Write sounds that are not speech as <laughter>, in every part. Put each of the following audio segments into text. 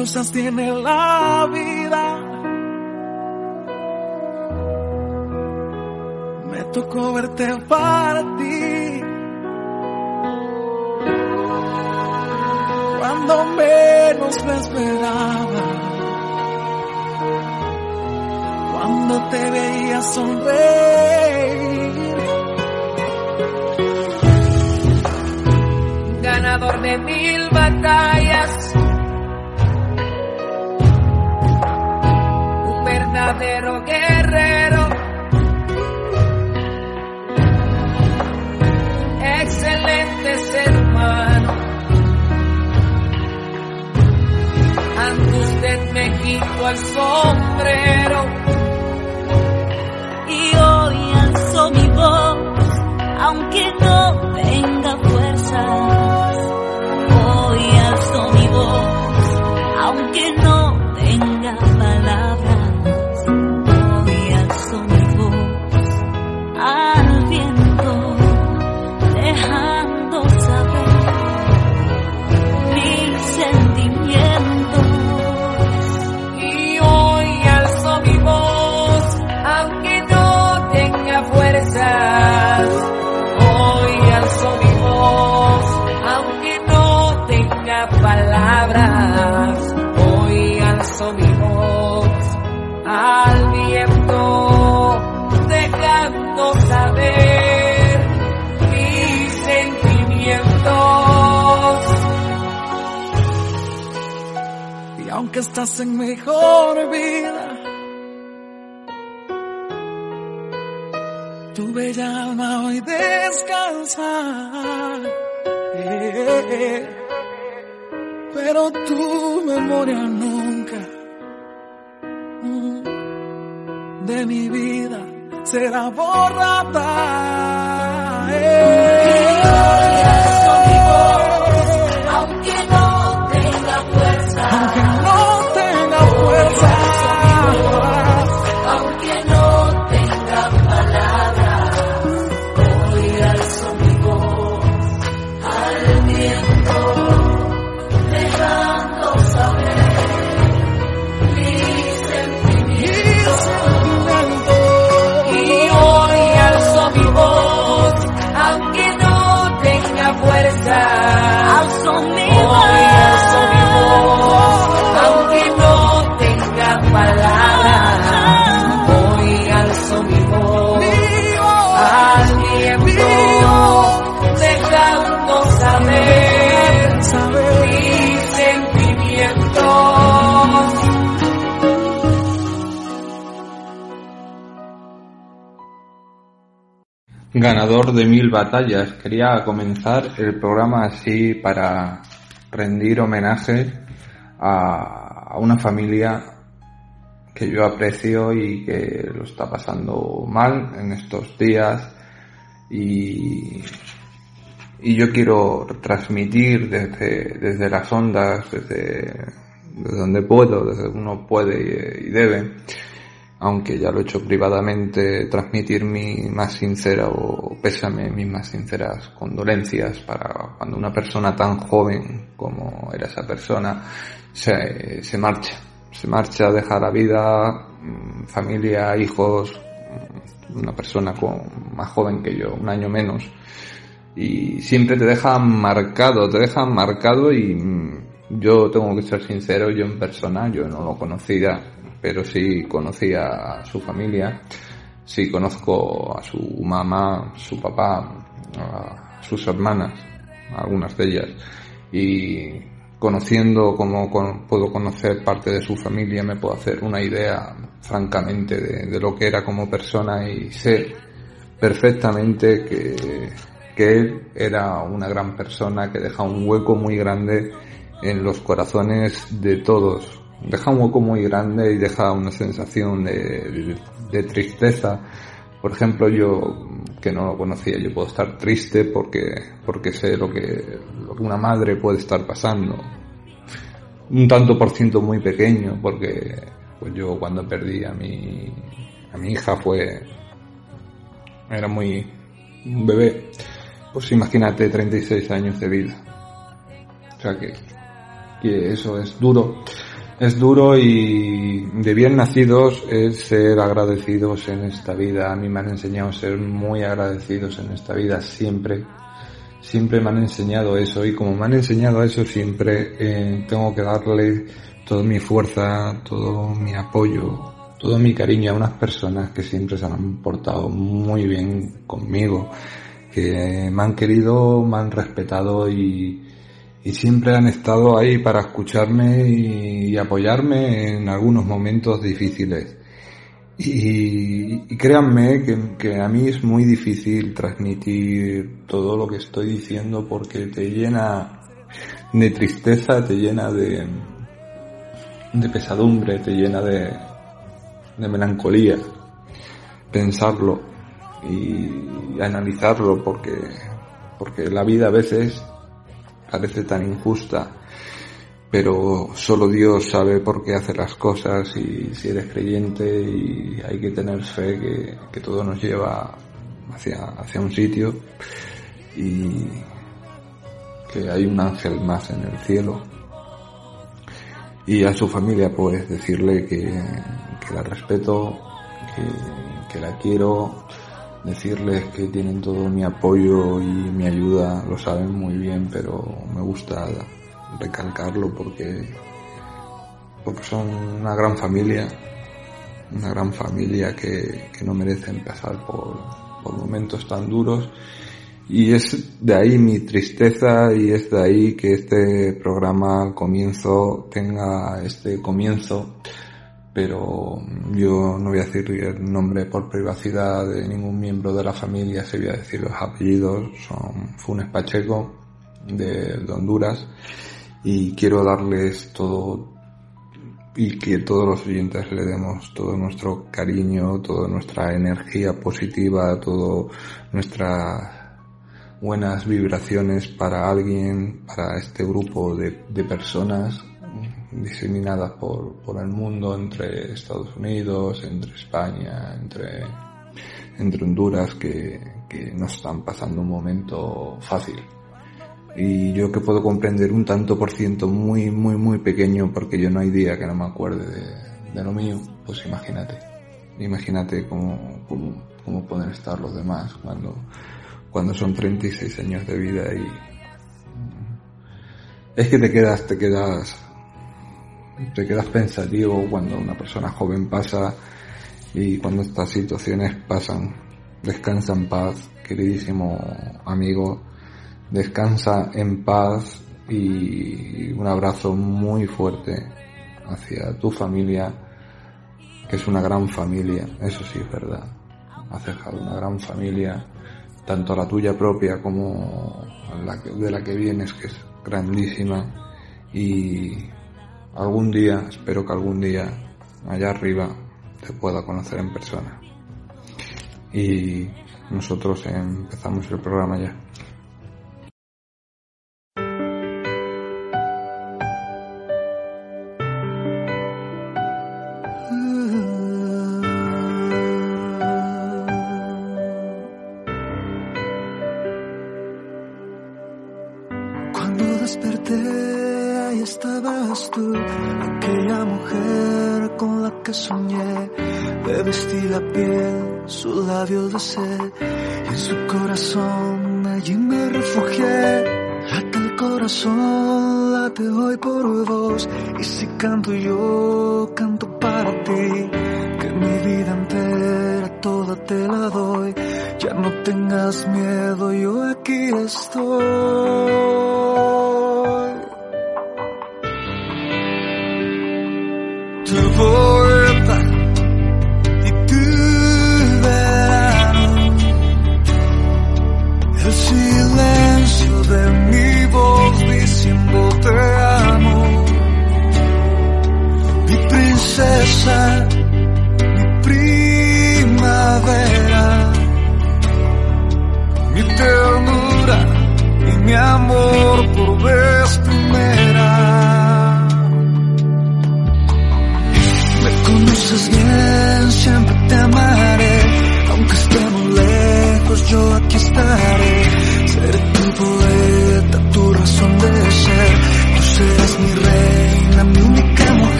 cosas tiene la vida. Me tocó verte partir. Cuando menos me esperaba. Cuando te veía sonreír. ganador de mil batallas, verdadero guerrero, excelente ser humano. Ante usted me quito el sombrero Estás en mejor vida, tu bella alma hoy descansa. Pero tu memoria nunca mm, de mi vida será borrada. Eh, Ganador de mil batallas. Quería comenzar el programa así para rendir homenaje a, una familia que yo aprecio y que lo está pasando mal en estos días y, y yo quiero transmitir desde, desde las ondas, desde, donde puedo, desde uno puede y debe, aunque ya lo he hecho privadamente, transmitir mi más sincera o pésame, mis más sinceras condolencias para cuando una persona tan joven como era esa persona se, se marcha, se marcha, deja la vida, mm, familia, hijos, mm, una persona más joven que yo, un año menos, y siempre te dejan marcado, te dejan marcado y mm, yo tengo que ser sincero, yo en persona, yo no lo conocía, pero sí conocía a su familia, sí conozco a su mamá, su papá, a sus hermanas, algunas de ellas, y conociendo con- puedo conocer parte de su familia, me puedo hacer una idea francamente de, de lo que era como persona y sé perfectamente que, que él era una gran persona que deja un hueco muy grande en los corazones de todos. Deja un hueco muy grande y deja una sensación de, tristeza. Por ejemplo, yo que no lo conocía, yo puedo estar triste porque, porque sé lo que, lo que una madre puede estar pasando. Un tanto por ciento muy pequeño, porque pues yo cuando perdí a mi, a mi hija fue, era muy, un bebé. Pues imagínate 36 años de vida. O sea que que eso es duro. Es duro y de bien nacidos es ser agradecidos en esta vida. A mí me han enseñado a ser muy agradecidos en esta vida siempre. Siempre me han enseñado eso y como me han enseñado eso siempre eh, tengo que darle toda mi fuerza, todo mi apoyo, todo mi cariño a unas personas que siempre se han portado muy bien conmigo, que me han querido, me han respetado y, y siempre han estado ahí para escucharme y, apoyarme en algunos momentos difíciles. Y, créanme que, que, a mí es muy difícil transmitir todo lo que estoy diciendo porque te llena de tristeza, te llena de, de pesadumbre, te llena de, de melancolía pensarlo y analizarlo porque, porque la vida a veces parece tan injusta, pero solo Dios sabe por qué hace las cosas y si eres creyente y hay que tener fe que, que todo nos lleva hacia, hacia un sitio y que hay un ángel más en el cielo. Y a su familia pues decirle que, que la respeto, que, que la quiero, decirles que tienen todo mi apoyo y mi ayuda, lo saben muy bien, pero me gusta recalcarlo porque, porque son una gran familia, una gran familia que, que no merecen pasar por, por momentos tan duros. Y es de ahí mi tristeza y es de ahí que este programa comienzo tenga este comienzo pero yo no voy a decir el nombre por privacidad de ningún miembro de la familia, se voy a decir los apellidos, son Funes Pacheco de, Honduras y quiero darles todo y que todos los oyentes le demos todo nuestro cariño, toda nuestra energía positiva, todo nuestras buenas vibraciones para alguien, para este grupo de personas diseminadas por, por el mundo entre Estados Unidos, entre España, entre, entre Honduras, que, que no están pasando un momento fácil. Y yo que puedo comprender un tanto por ciento muy, muy, muy pequeño, porque yo no hay día que no me acuerde de, de lo mío, pues imagínate. Imagínate cómo, cómo, cómo pueden estar los demás cuando, cuando son 36 años de vida y es que te quedas, te quedas te quedas pensativo cuando una persona joven pasa y cuando estas situaciones pasan. Descansa en paz, queridísimo amigo. Descansa en paz y un abrazo muy fuerte hacia tu familia, que es una gran familia, eso sí es verdad. Has dejado una gran familia, tanto la tuya propia como la de la que vienes, que es grandísima. Y algún día, espero que algún día, allá arriba, te pueda conocer en persona. Y nosotros empezamos el programa ya. Aquí estoy.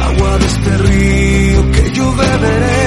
Agua de este río que yo beberé.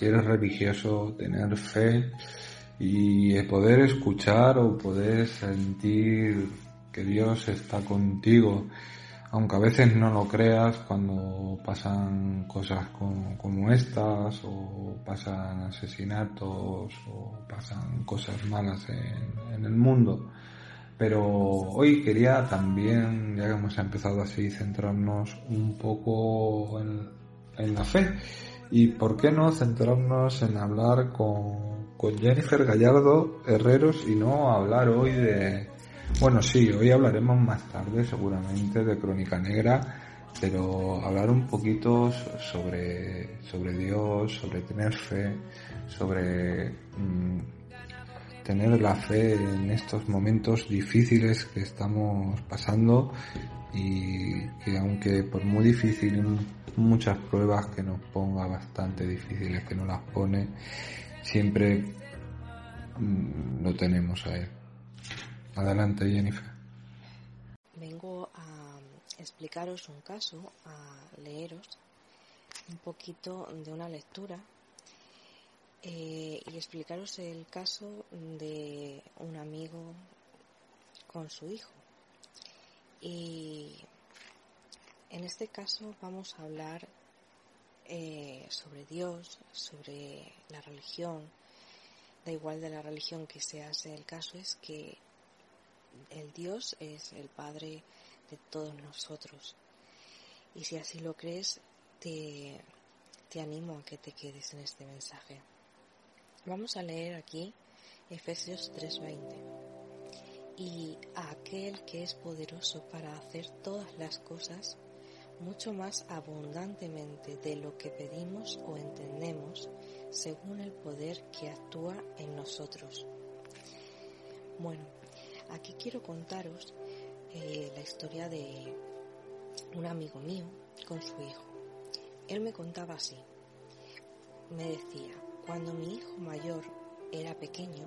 Si eres religioso, tener fe y poder escuchar o poder sentir que Dios está contigo, aunque a veces no lo creas cuando pasan cosas como, estas o pasan asesinatos o pasan cosas malas en, el mundo. Pero hoy quería también, ya que hemos empezado así, centrarnos un poco en la fe. Y por qué no centrarnos en hablar con, con Jennifer Gallardo Herreros y no hablar hoy de... Bueno, sí, hoy hablaremos más tarde seguramente de Crónica Negra, pero hablar un poquito sobre, sobre Dios, sobre tener fe, sobre... mmm, tener la fe en estos momentos difíciles que estamos pasando y que aunque por muy difícil muchas pruebas que nos ponga bastante difíciles que nos las pone siempre mm, lo tenemos a él adelante Jennifer Vengo a explicaros un caso, a leeros un poquito de una lectura eh, y explicaros el caso de un amigo con su hijo. Y en este caso vamos a hablar eh, sobre Dios, sobre la religión. Da igual de la religión que sea el caso, es que el Dios es el Padre de todos nosotros. Y si así lo crees, te, te animo a que te quedes en este mensaje. Vamos a leer aquí Efesios 3:20. Y a aquel que es poderoso para hacer todas las cosas mucho más abundantemente de lo que pedimos o entendemos, según el poder que actúa en nosotros. Bueno, Aquí quiero contaros eh, la historia de un amigo mío con su hijo. Él me contaba así. Me decía, cuando mi hijo mayor era pequeño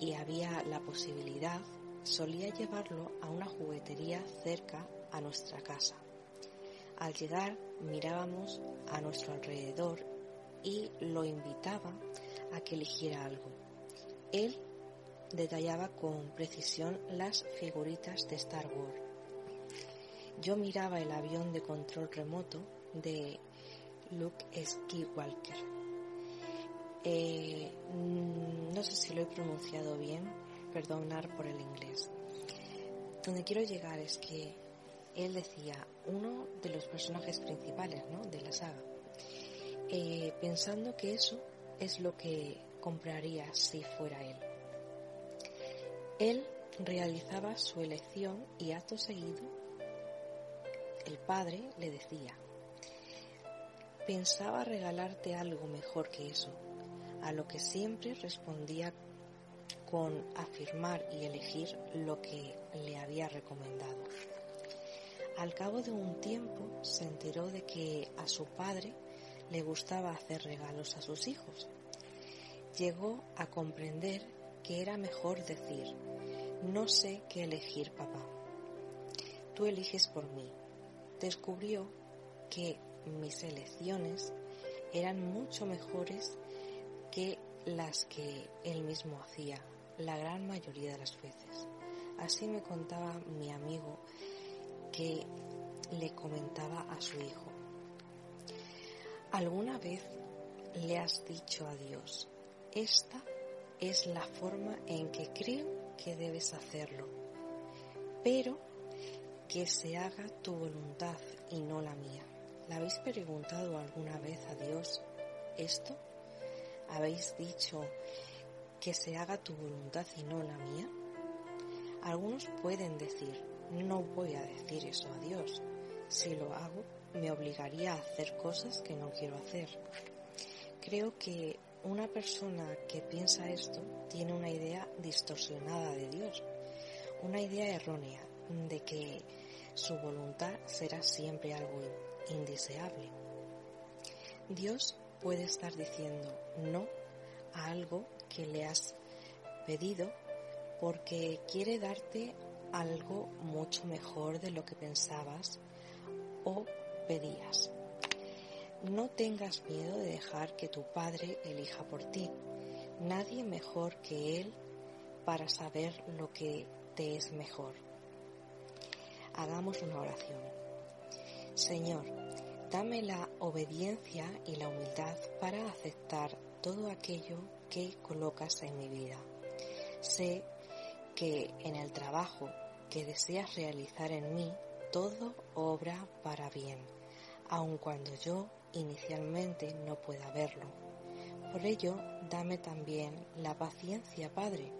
y había la posibilidad, solía llevarlo a una juguetería cerca a nuestra casa. Al llegar mirábamos a nuestro alrededor y lo invitaba a que eligiera algo. Él detallaba con precisión las figuritas de Star Wars. Yo miraba el avión de control remoto de Luke Skywalker. Eh, no sé si lo he pronunciado bien, perdonar por el inglés. Donde quiero llegar es que él decía uno de los personajes principales ¿no? de la saga, eh, pensando que eso es lo que compraría si fuera él. Él realizaba su elección y acto seguido el padre le decía, pensaba regalarte algo mejor que eso, a lo que siempre respondía con afirmar y elegir lo que le había recomendado. Al cabo de un tiempo se enteró de que a su padre le gustaba hacer regalos a sus hijos. Llegó a comprender que era mejor decir, no sé qué elegir papá. Tú eliges por mí. Descubrió que mis elecciones eran mucho mejores que las que él mismo hacía la gran mayoría de las veces. Así me contaba mi amigo que le comentaba a su hijo. ¿Alguna vez le has dicho a Dios, esta es la forma en que creo que debes hacerlo, pero que se haga tu voluntad y no la mía? ¿Le habéis preguntado alguna vez a Dios esto? ¿Habéis dicho que se haga tu voluntad y no la mía? Algunos pueden decir, no voy a decir eso a Dios. Si lo hago, me obligaría a hacer cosas que no quiero hacer. Creo que una persona que piensa esto tiene una idea distorsionada de Dios, una idea errónea de que su voluntad será siempre algo indeseable. Dios puede estar diciendo no a algo que le has pedido porque quiere darte algo mucho mejor de lo que pensabas o pedías. No tengas miedo de dejar que tu Padre elija por ti. Nadie mejor que Él para saber lo que te es mejor. Hagamos una oración. Señor, dame la obediencia y la humildad para aceptar todo aquello que colocas en mi vida. Sé que en el trabajo que deseas realizar en mí, todo obra para bien, aun cuando yo inicialmente no pueda verlo. Por ello, dame también la paciencia, Padre,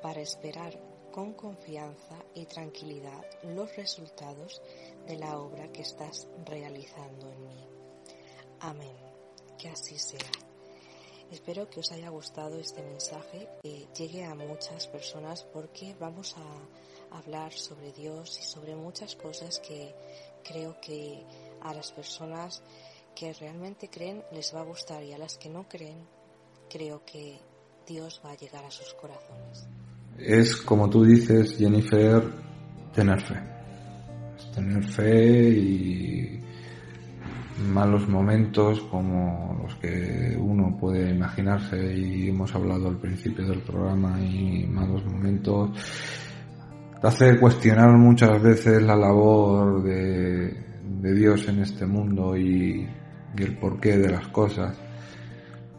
para esperar con confianza y tranquilidad los resultados de la obra que estás realizando en mí. Amén. Que así sea. Espero que os haya gustado este mensaje, que llegue a muchas personas porque vamos a hablar sobre Dios y sobre muchas cosas que creo que a las personas que realmente creen les va a gustar y a las que no creen creo que Dios va a llegar a sus corazones es, como tú dices, Jennifer, tener fe. tener fe y malos momentos como los que uno puede imaginarse y hemos hablado al principio del programa y malos momentos hace cuestionar muchas veces la labor de, de Dios en este mundo y, y el porqué de las cosas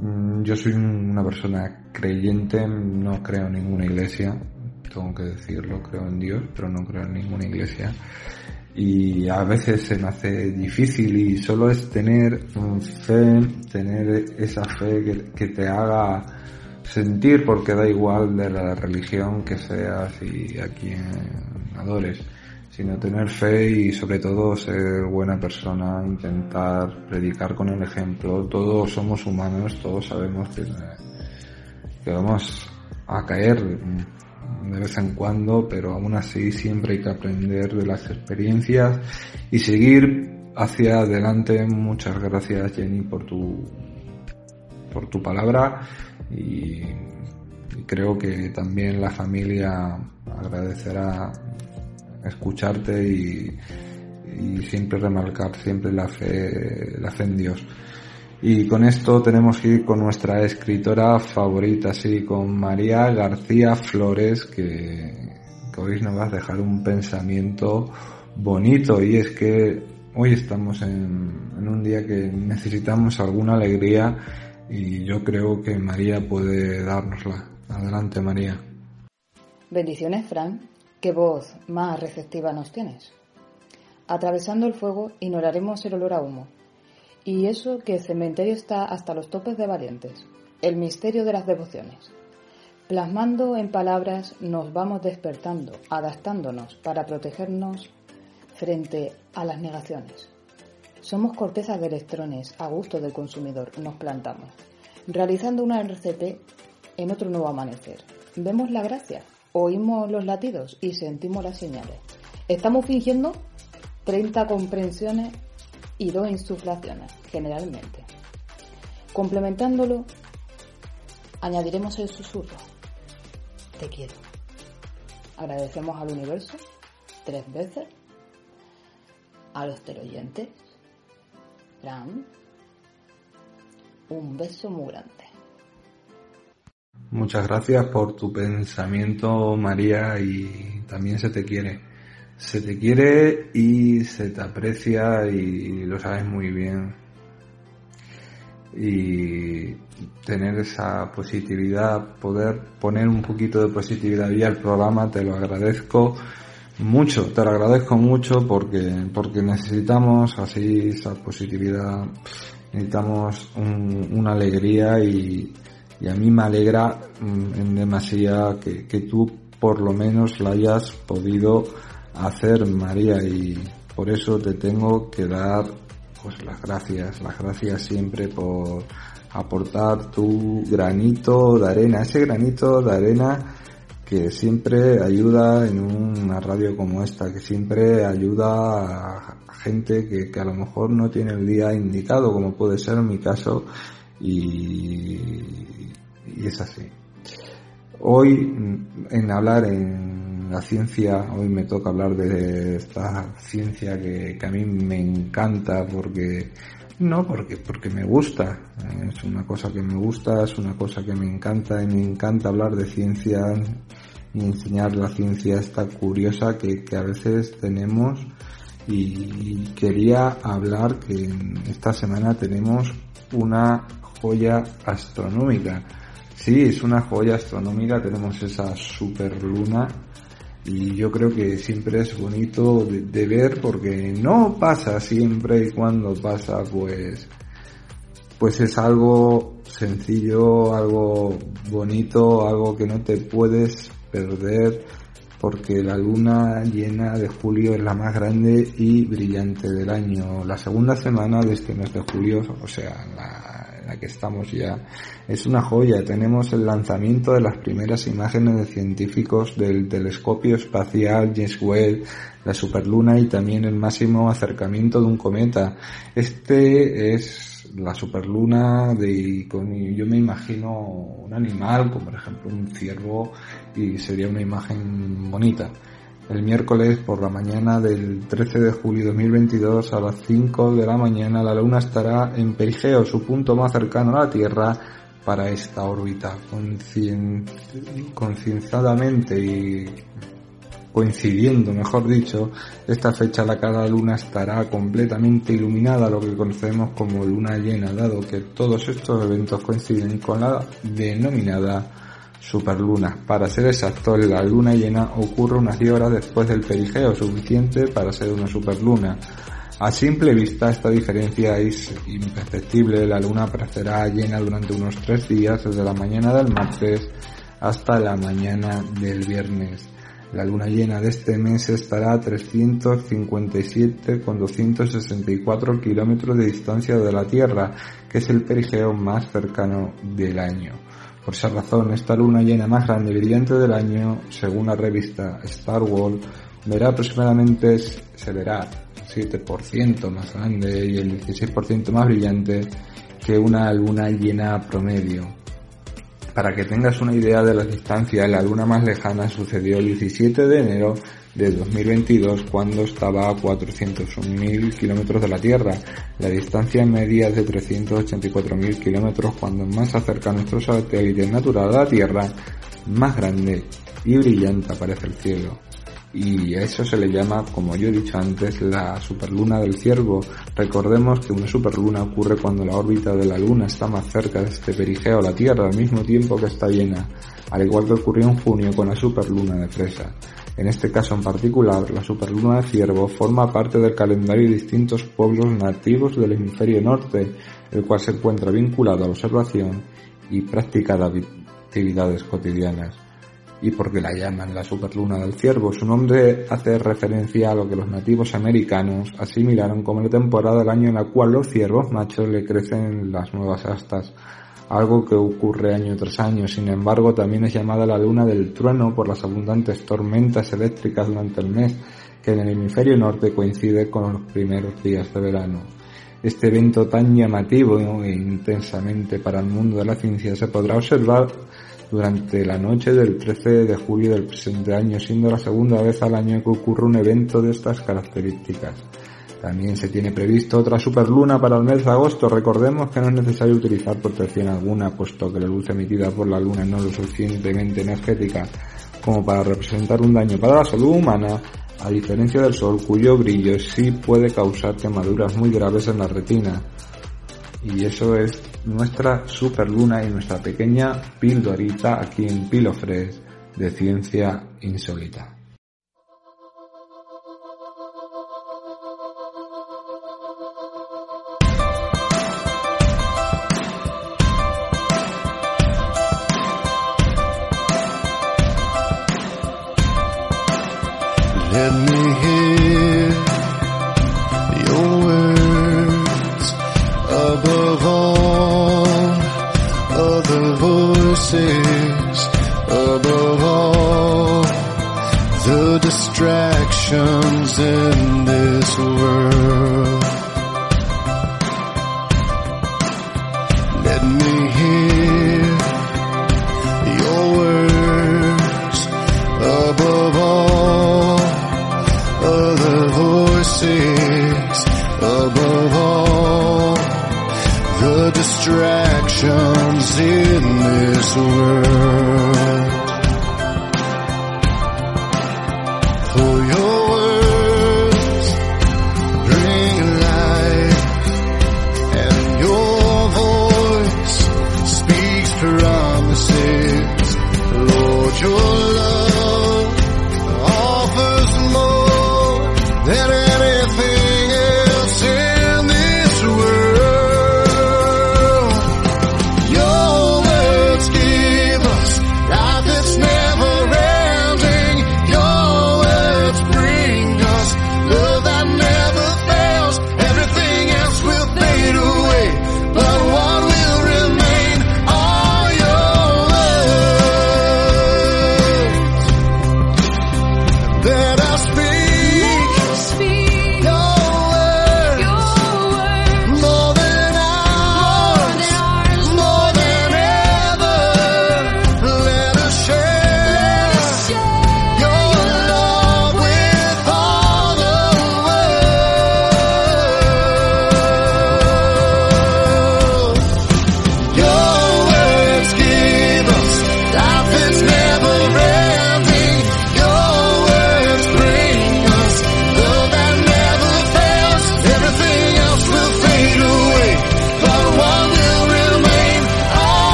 Mm, yo soy una persona creyente, no creo en ninguna iglesia, tengo que decirlo, creo en Dios, pero no creo en ninguna iglesia. Y a veces se me hace difícil y solo es tener fe, tener esa fe que, te haga sentir, porque da igual de la religión que seas y a quien adores sino tener fe y sobre todo ser buena persona, intentar predicar con el ejemplo. Todos somos humanos, todos sabemos que vamos a caer de vez en cuando, pero aún así siempre hay que aprender de las experiencias y seguir hacia adelante. Muchas gracias Jenny por tu por tu palabra y, creo que también la familia agradecerá escucharte y, y siempre remarcar siempre la fe, la fe en Dios. Y con esto tenemos que ir con nuestra escritora favorita, sí, con María García Flores, que, hoy nos va a dejar un pensamiento bonito. Y es que hoy estamos en, en un día que necesitamos alguna alegría y yo creo que María puede dárnosla. Adelante, María. Bendiciones, Fran. Qué voz más receptiva nos tienes. Atravesando el fuego, ignoraremos el olor a humo y eso que el cementerio está hasta los topes de valientes, el misterio de las devociones. Plasmando en palabras nos vamos despertando, adaptándonos para protegernos frente a las negaciones. Somos cortezas de electrones a gusto del consumidor, nos plantamos, realizando una RCP en otro nuevo amanecer. Vemos la gracia, oímos los latidos y sentimos las señales. Estamos fingiendo 30 comprensiones y dos insuflaciones, generalmente. Complementándolo, añadiremos el susurro. Te quiero. Agradecemos al universo tres veces, a los teleoyentes, Fran, un beso muy grande. Muchas gracias por tu pensamiento, María, y también se te quiere se te quiere y se te aprecia y lo sabes muy bien. Y tener esa positividad, poder poner un poquito de positividad y al programa, te lo agradezco mucho, te lo agradezco mucho porque, porque necesitamos así esa positividad, necesitamos una alegría y, a mí me alegra mm, en demasía que, que tú por lo menos la hayas podido hacer, María, y por eso te tengo que dar pues las gracias, las gracias siempre por aportar tu granito de arena, ese granito de arena que siempre ayuda en una radio como esta, que siempre ayuda a gente que, que a lo mejor no tiene el día indicado, como puede ser en mi caso, y, y es así. Hoy en hablar en la ciencia, hoy me toca hablar de esta ciencia que, a mí me encanta porque, no porque, porque me gusta, es una cosa que me gusta, es una cosa que me encanta y me encanta hablar de ciencia y enseñar la ciencia esta curiosa que, que a veces tenemos y quería hablar que esta semana tenemos una joya astronómica. Sí, es una joya astronómica, tenemos esa superluna y yo creo que siempre es bonito de, ver porque no pasa siempre y cuando pasa pues pues es algo sencillo, algo bonito, algo que no te puedes perder porque la luna llena de julio es la más grande y brillante del año. La segunda semana de este mes de julio, o sea, la la que estamos ya. Es una joya. Tenemos el lanzamiento de las primeras imágenes de científicos del telescopio espacial James Webb, la superluna y también el máximo acercamiento de un cometa. Este es la superluna de, yo me imagino un animal, como por ejemplo un ciervo, y sería una imagen bonita el miércoles por la mañana del 13 de julio de 2022 a las 5 de la mañana la Luna estará en Perigeo, su punto más cercano a la Tierra para esta órbita. Concienzadamente y coincidiendo, mejor dicho, esta fecha la cara luna estará completamente iluminada, lo que conocemos como luna llena, dado que todos estos eventos coinciden con la denominada superluna. Para ser exacto, la luna llena ocurre unas 10 horas después del perigeo, suficiente para ser una superluna. A simple vista esta diferencia es imperceptible, la luna aparecerá llena durante unos 3 días, desde la mañana del martes hasta la mañana del viernes. La luna llena de este mes estará a 357 con 264 kilómetros de distancia de la Tierra, que es el perigeo más cercano del año. Por esa razón, esta luna llena más grande y brillante del año, según la revista Star Wars, verá aproximadamente, se verá 7% más grande y el 16% más brillante que una luna llena promedio. Para que tengas una idea de la distancia, la luna más lejana sucedió el 17 de enero de 2022 cuando estaba a 401.000 kilómetros de la Tierra. La distancia media es de 384.000 kilómetros cuando más acerca a nuestro satélite natural a la Tierra, más grande y brillante aparece el cielo y a eso se le llama, como yo he dicho antes, la superluna del ciervo. Recordemos que una superluna ocurre cuando la órbita de la luna está más cerca de este perigeo, la Tierra, al mismo tiempo que está llena, al igual que ocurrió en junio con la superluna de Fresa. En este caso en particular, la superluna de ciervo forma parte del calendario de distintos pueblos nativos del hemisferio norte, el cual se encuentra vinculado a la observación y práctica de actividades cotidianas y porque la llaman la superluna del ciervo. Su nombre hace referencia a lo que los nativos americanos asimilaron como la temporada del año en la cual los ciervos machos le crecen las nuevas astas, algo que ocurre año tras año. Sin embargo, también es llamada la luna del trueno por las abundantes tormentas eléctricas durante el mes, que en el hemisferio norte coincide con los primeros días de verano. Este evento tan llamativo e intensamente para el mundo de la ciencia se podrá observar durante la noche del 13 de julio del presente año, siendo la segunda vez al año que ocurre un evento de estas características. También se tiene previsto otra superluna para el mes de agosto. Recordemos que no es necesario utilizar protección alguna, puesto que la luz emitida por la luna no es lo suficientemente energética como para representar un daño para la salud humana, a diferencia del sol cuyo brillo sí puede causar quemaduras muy graves en la retina. Y eso es nuestra superluna y nuestra pequeña pildorita aquí en Pilofres de Ciencia Insólita. promises above all the distractions in this world.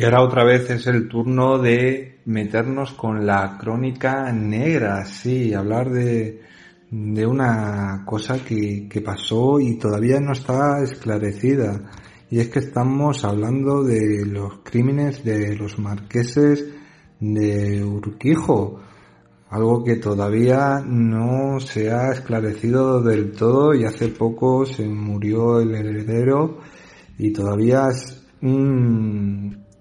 Y ahora otra vez es el turno de meternos con la crónica negra, sí, hablar de, de una cosa que, que pasó y todavía no está esclarecida. Y es que estamos hablando de los crímenes de los marqueses de Urquijo, algo que todavía no se ha esclarecido del todo y hace poco se murió el heredero y todavía es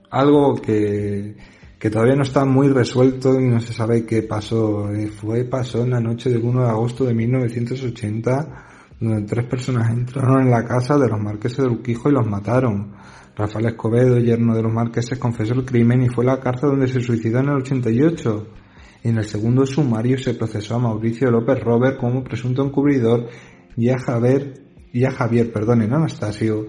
algo que, que todavía no está muy resuelto y no se sabe qué pasó. Eh, fue, pasó en la noche del 1 de agosto de 1980, donde tres personas entraron en la casa de los marqueses de Urquijo y los mataron. Rafael Escobedo, yerno de los marqueses, confesó el crimen y fue a la cárcel donde se suicidó en el 88. En el segundo sumario se procesó a Mauricio López Robert como presunto encubridor y a Javier, y a Javier, perdón, Anastasio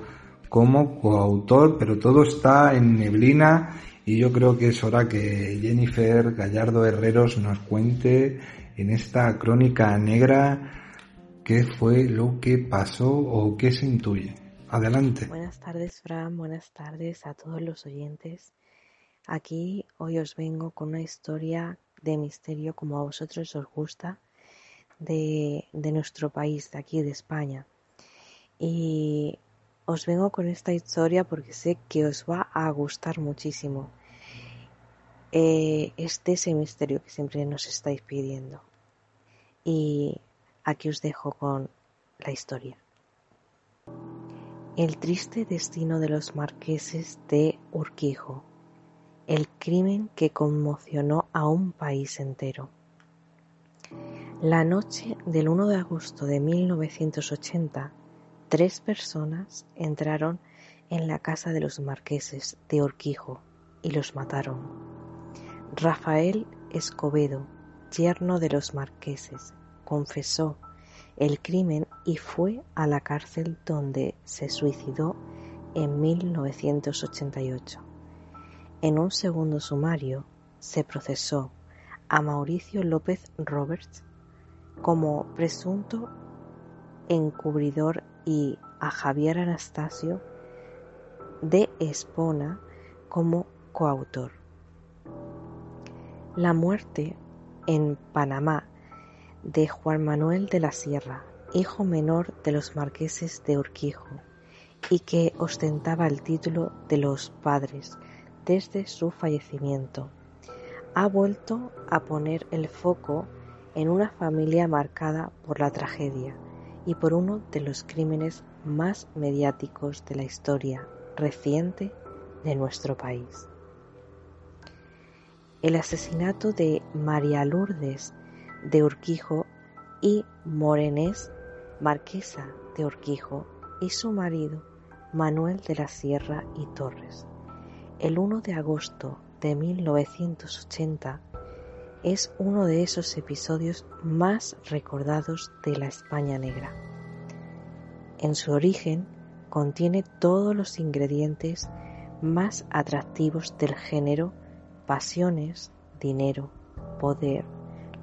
como coautor, pero todo está en neblina y yo creo que es hora que Jennifer Gallardo Herreros nos cuente en esta crónica negra qué fue lo que pasó o qué se intuye. Adelante. Buenas tardes, Fran. Buenas tardes a todos los oyentes. Aquí hoy os vengo con una historia de misterio como a vosotros os gusta de, de nuestro país, de aquí de España. Y os vengo con esta historia porque sé que os va a gustar muchísimo. Eh, este es ese misterio que siempre nos estáis pidiendo. Y aquí os dejo con la historia. El triste destino de los marqueses de Urquijo. El crimen que conmocionó a un país entero. La noche del 1 de agosto de 1980, tres personas entraron en la casa de los marqueses de Orquijo y los mataron. Rafael Escobedo, yerno de los marqueses, confesó el crimen y fue a la cárcel donde se suicidó en 1988. En un segundo sumario se procesó a Mauricio López Roberts como presunto encubridor y a Javier Anastasio de Espona como coautor. La muerte en Panamá de Juan Manuel de la Sierra, hijo menor de los marqueses de Urquijo, y que ostentaba el título de los padres desde su fallecimiento, ha vuelto a poner el foco en una familia marcada por la tragedia y por uno de los crímenes más mediáticos de la historia reciente de nuestro país. El asesinato de María Lourdes de Urquijo y Morenés, marquesa de Urquijo, y su marido Manuel de la Sierra y Torres. El 1 de agosto de 1980 es uno de esos episodios más recordados de la España negra. En su origen contiene todos los ingredientes más atractivos del género pasiones, dinero, poder,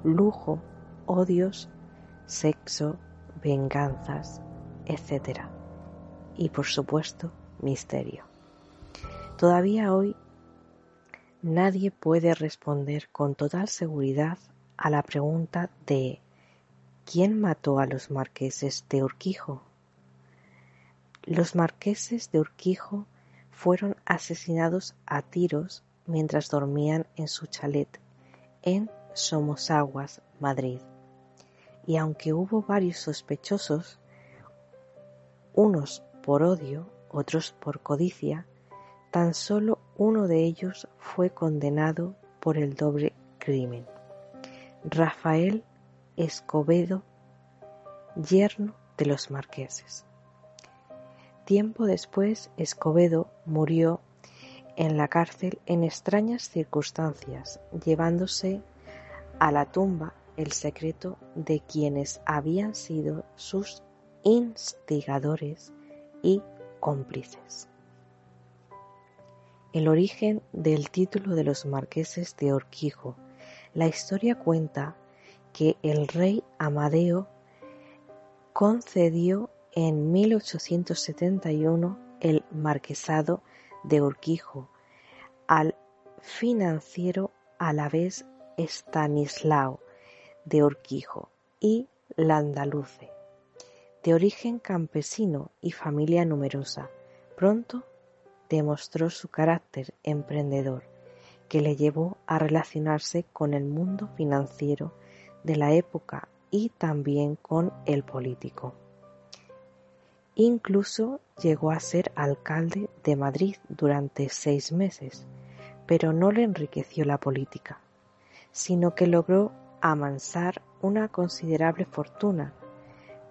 lujo, odios, sexo, venganzas, etc. Y por supuesto, misterio. Todavía hoy nadie puede responder con total seguridad a la pregunta de ¿quién mató a los marqueses de Urquijo? Los marqueses de Urquijo fueron asesinados a tiros mientras dormían en su chalet en Somosaguas, Madrid. Y aunque hubo varios sospechosos, unos por odio, otros por codicia, Tan solo uno de ellos fue condenado por el doble crimen. Rafael Escobedo, yerno de los marqueses. Tiempo después, Escobedo murió en la cárcel en extrañas circunstancias, llevándose a la tumba el secreto de quienes habían sido sus instigadores y cómplices. El origen del título de los marqueses de Orquijo. La historia cuenta que el rey Amadeo concedió en 1871 el marquesado de Orquijo al financiero vez Stanislao de Urquijo y Landaluce, de origen campesino y familia numerosa. Pronto demostró su carácter emprendedor, que le llevó a relacionarse con el mundo financiero de la época y también con el político. Incluso llegó a ser alcalde de Madrid durante seis meses, pero no le enriqueció la política, sino que logró amansar una considerable fortuna,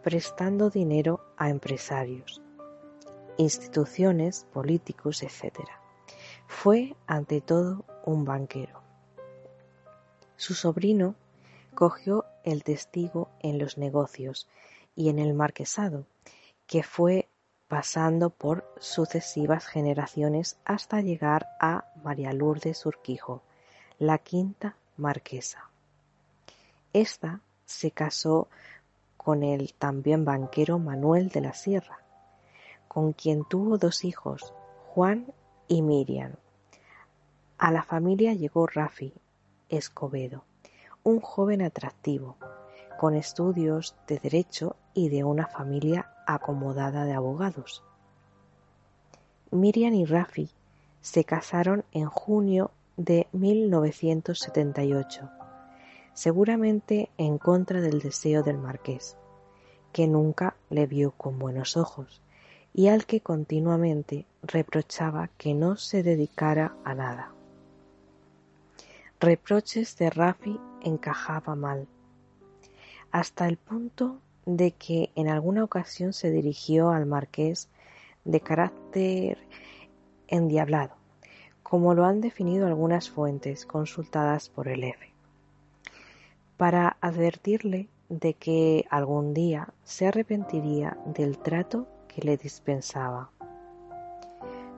prestando dinero a empresarios, instituciones, políticos, etc. Fue, ante todo, un banquero. Su sobrino cogió el testigo en los negocios y en el marquesado, que fue pasando por sucesivas generaciones hasta llegar a María Lourdes Urquijo, la quinta marquesa. Esta se casó con el también banquero Manuel de la Sierra, con quien tuvo dos hijos, Juan y Miriam. A la familia llegó Rafi Escobedo, un joven atractivo, con estudios de derecho y de una familia acomodada de abogados. Miriam y Rafi se casaron en junio de 1978, seguramente en contra del deseo del marqués, que nunca le vio con buenos ojos y al que continuamente reprochaba que no se dedicara a nada. Reproches de Rafi encajaba mal, hasta el punto de que en alguna ocasión se dirigió al marqués de carácter endiablado, como lo han definido algunas fuentes consultadas por el F, para advertirle de que algún día se arrepentiría del trato que le dispensaba.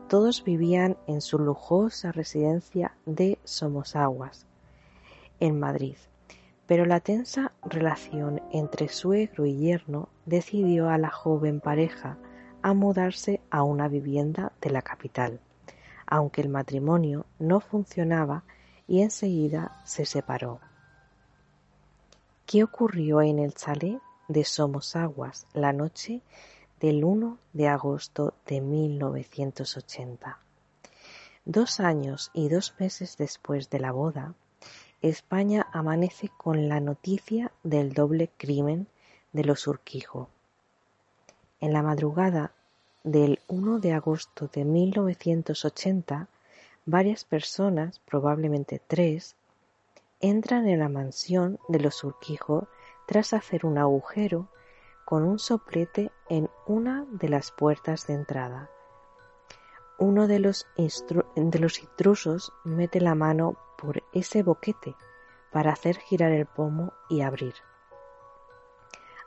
Todos vivían en su lujosa residencia de Somosaguas, en Madrid, pero la tensa relación entre suegro y yerno decidió a la joven pareja a mudarse a una vivienda de la capital aunque el matrimonio no funcionaba y enseguida se separó. ¿Qué ocurrió en el chalet de Somosaguas la noche del 1 de agosto de 1980? Dos años y dos meses después de la boda, España amanece con la noticia del doble crimen de los Urquijo. En la madrugada del 1 de agosto de 1980, varias personas, probablemente tres, entran en la mansión de los Urquijo tras hacer un agujero con un soplete en una de las puertas de entrada. Uno de los, intrusos mete la mano por ese boquete para hacer girar el pomo y abrir.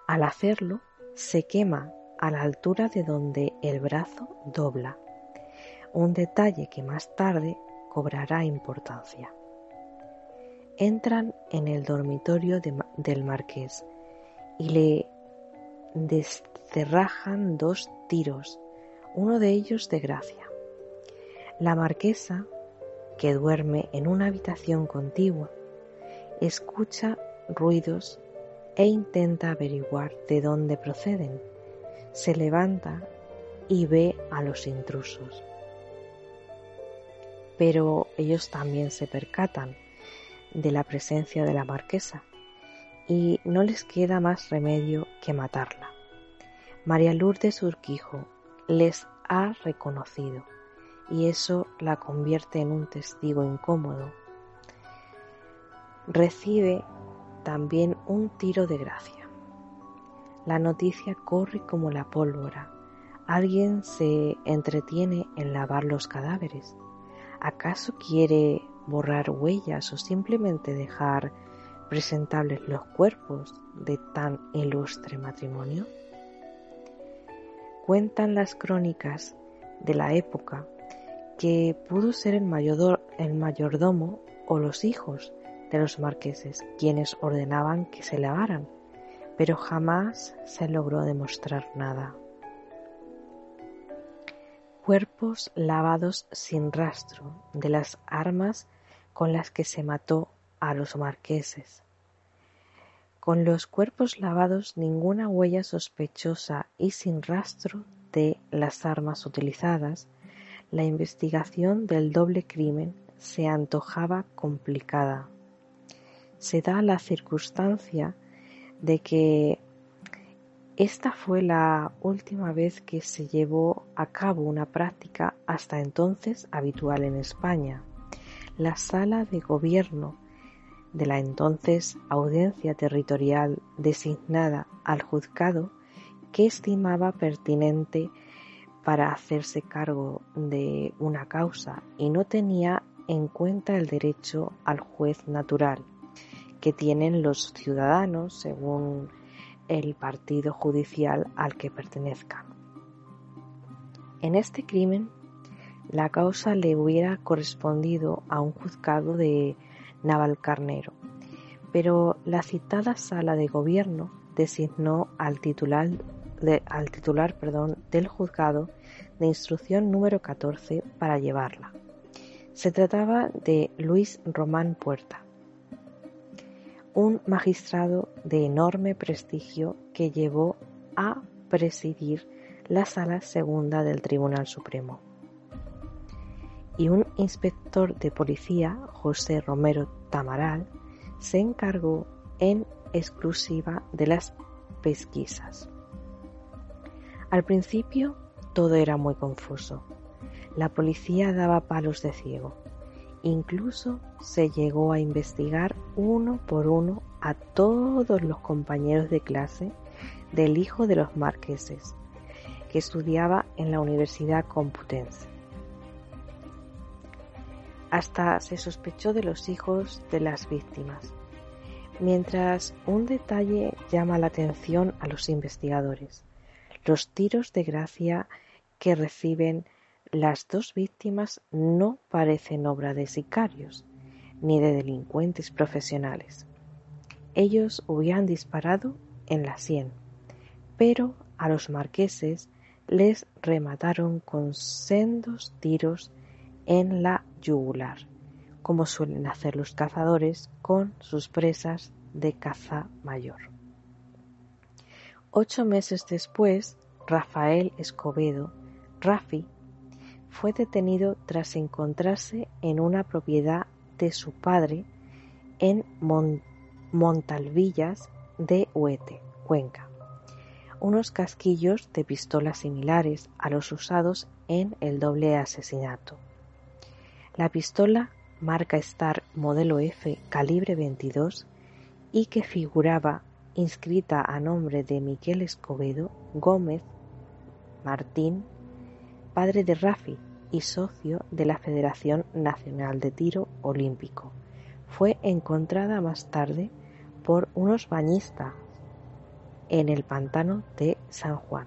Al hacerlo, se quema a la altura de donde el brazo dobla, un detalle que más tarde cobrará importancia. Entran en el dormitorio del marqués y le descerrajan dos tiros, uno de ellos de gracia. La marquesa, que duerme en una habitación contigua, escucha ruidos e intenta averiguar de dónde proceden se levanta y ve a los intrusos. Pero ellos también se percatan de la presencia de la marquesa y no les queda más remedio que matarla. María Lourdes Urquijo les ha reconocido y eso la convierte en un testigo incómodo. Recibe también un tiro de gracia. La noticia corre como la pólvora. Alguien se entretiene en lavar los cadáveres. ¿Acaso quiere borrar huellas o simplemente dejar presentables los cuerpos de tan ilustre matrimonio? Cuentan las crónicas de la época que pudo ser el, el mayordomo o los hijos de los marqueses quienes ordenaban que se lavaran pero jamás se logró demostrar nada. cuerpos lavados sin rastro de las armas con las que se mató a los marqueses. Con los cuerpos lavados ninguna huella sospechosa y sin rastro de las armas utilizadas, la investigación del doble crimen se antojaba complicada. Se da la circunstancia de que esta fue la última vez que se llevó a cabo una práctica hasta entonces habitual en España. La sala de gobierno de la entonces audiencia territorial designada al juzgado que estimaba pertinente para hacerse cargo de una causa y no tenía en cuenta el derecho al juez natural que tienen los ciudadanos según el partido judicial al que pertenezcan. En este crimen, la causa le hubiera correspondido a un juzgado de Navalcarnero, pero la citada sala de gobierno designó al titular al titular perdón, del juzgado de instrucción número 14 para llevarla. Se trataba de Luis Román Puerta, un magistrado de enorme prestigio que llevó a presidir la sala segunda del Tribunal Supremo. Y un inspector de policía, José Romero Tamaral, se encargó en exclusiva de las pesquisas. Al principio todo era muy confuso. La policía daba palos de ciego. Incluso se llegó a investigar uno por uno a todos los compañeros de clase del hijo de los marqueses, que estudiaba en la Universidad Computense. Hasta se sospechó de los hijos de las víctimas, mientras un detalle llama la atención a los investigadores. Los tiros de gracia que reciben las dos víctimas no parecen obra de sicarios ni de delincuentes profesionales. Ellos hubieran disparado en la sien, pero a los marqueses les remataron con sendos tiros en la yugular, como suelen hacer los cazadores con sus presas de caza mayor. Ocho meses después, Rafael Escobedo, Rafi, fue detenido tras encontrarse en una propiedad de su padre en Montalvillas de Huete, Cuenca, unos casquillos de pistola similares a los usados en el doble asesinato. La pistola marca Star modelo F calibre 22 y que figuraba inscrita a nombre de Miguel Escobedo Gómez Martín, padre de Rafi y socio de la Federación Nacional de Tiro Olímpico. Fue encontrada más tarde por unos bañistas en el pantano de San Juan.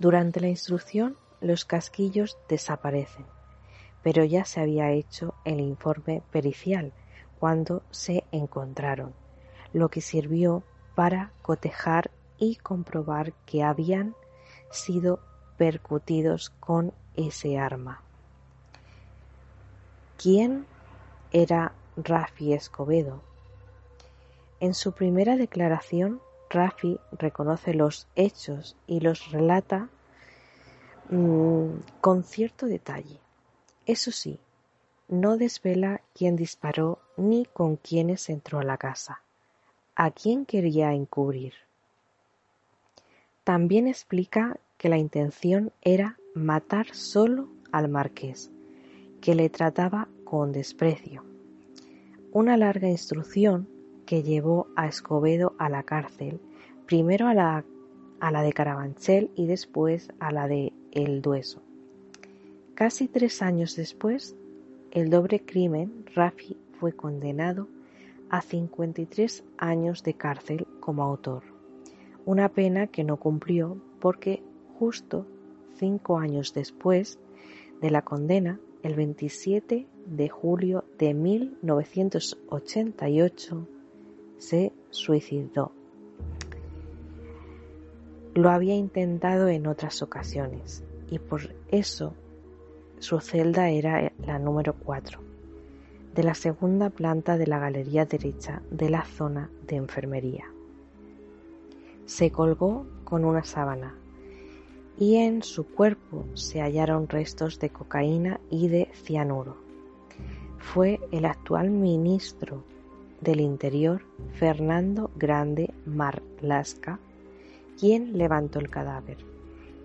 Durante la instrucción, los casquillos desaparecen, pero ya se había hecho el informe pericial cuando se encontraron lo que sirvió para cotejar y comprobar que habían sido percutidos con ese arma. ¿Quién era Rafi Escobedo? En su primera declaración, Rafi reconoce los hechos y los relata mmm, con cierto detalle. Eso sí, no desvela quién disparó ni con quiénes entró a la casa a quién quería encubrir. También explica que la intención era matar solo al marqués, que le trataba con desprecio. Una larga instrucción que llevó a Escobedo a la cárcel, primero a la, a la de Carabanchel y después a la de El Dueso. Casi tres años después, el doble crimen, Rafi fue condenado a 53 años de cárcel como autor, una pena que no cumplió porque justo cinco años después de la condena, el 27 de julio de 1988, se suicidó. Lo había intentado en otras ocasiones y por eso su celda era la número 4, de la segunda planta de la galería derecha de la zona de enfermería. Se colgó con una sábana y en su cuerpo se hallaron restos de cocaína y de cianuro. Fue el actual ministro del Interior, Fernando Grande Marlasca, quien levantó el cadáver,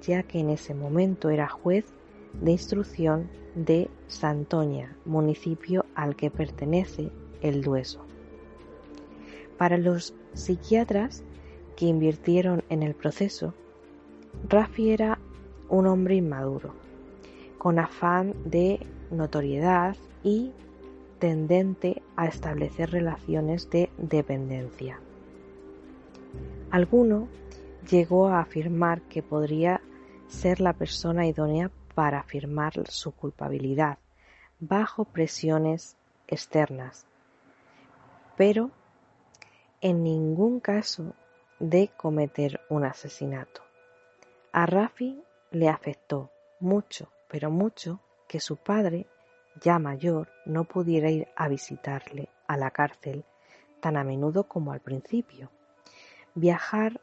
ya que en ese momento era juez de instrucción de Santoña, municipio al que pertenece el Dueso. Para los psiquiatras que invirtieron en el proceso, Rafi era un hombre inmaduro, con afán de notoriedad y tendente a establecer relaciones de dependencia. Alguno llegó a afirmar que podría ser la persona idónea para afirmar su culpabilidad bajo presiones externas, pero en ningún caso de cometer un asesinato. A Rafi le afectó mucho, pero mucho, que su padre, ya mayor, no pudiera ir a visitarle a la cárcel tan a menudo como al principio. Viajar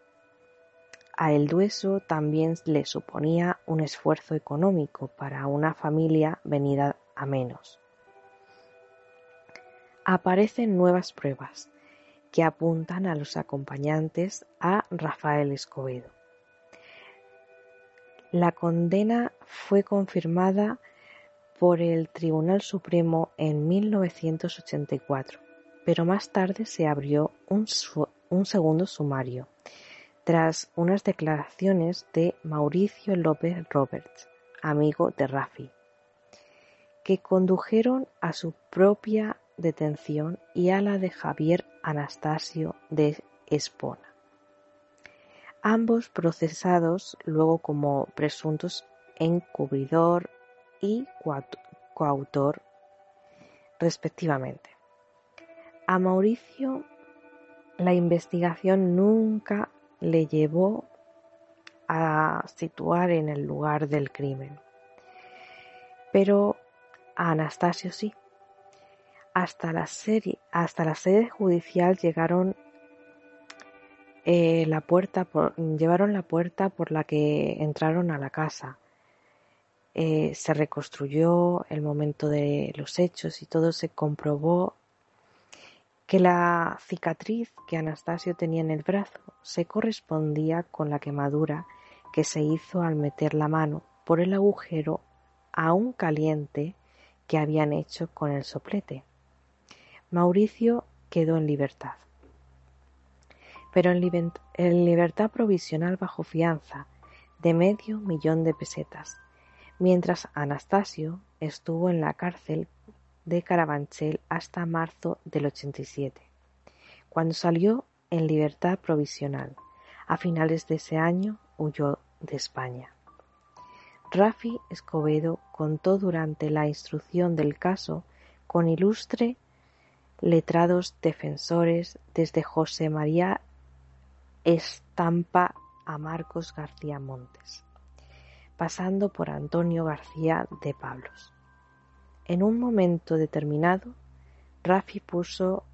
a El Dueso también le suponía un esfuerzo económico para una familia venida a menos. Aparecen nuevas pruebas que apuntan a los acompañantes a Rafael Escobedo. La condena fue confirmada por el Tribunal Supremo en 1984, pero más tarde se abrió un, un segundo sumario tras unas declaraciones de Mauricio López Roberts, amigo de Rafi, que condujeron a su propia detención y a la de Javier Anastasio de Espona. Ambos procesados luego como presuntos encubridor y coautor respectivamente. A Mauricio la investigación nunca le llevó a situar en el lugar del crimen. Pero a Anastasio sí. Hasta la, serie, hasta la sede judicial llegaron eh, la puerta llevaron la puerta por la que entraron a la casa. Eh, se reconstruyó el momento de los hechos y todo se comprobó que la cicatriz que Anastasio tenía en el brazo se correspondía con la quemadura que se hizo al meter la mano por el agujero aún caliente que habían hecho con el soplete. Mauricio quedó en libertad. Pero en, libertad provisional bajo fianza de medio millón de pesetas, mientras Anastasio estuvo en la cárcel de Carabanchel hasta marzo del 87, cuando salió en libertad provisional. A finales de ese año huyó de España. Rafi Escobedo contó durante la instrucción del caso con ilustre letrados defensores desde José María Estampa a Marcos García Montes, pasando por Antonio García de Pablos. En un momento determinado, Rafi puso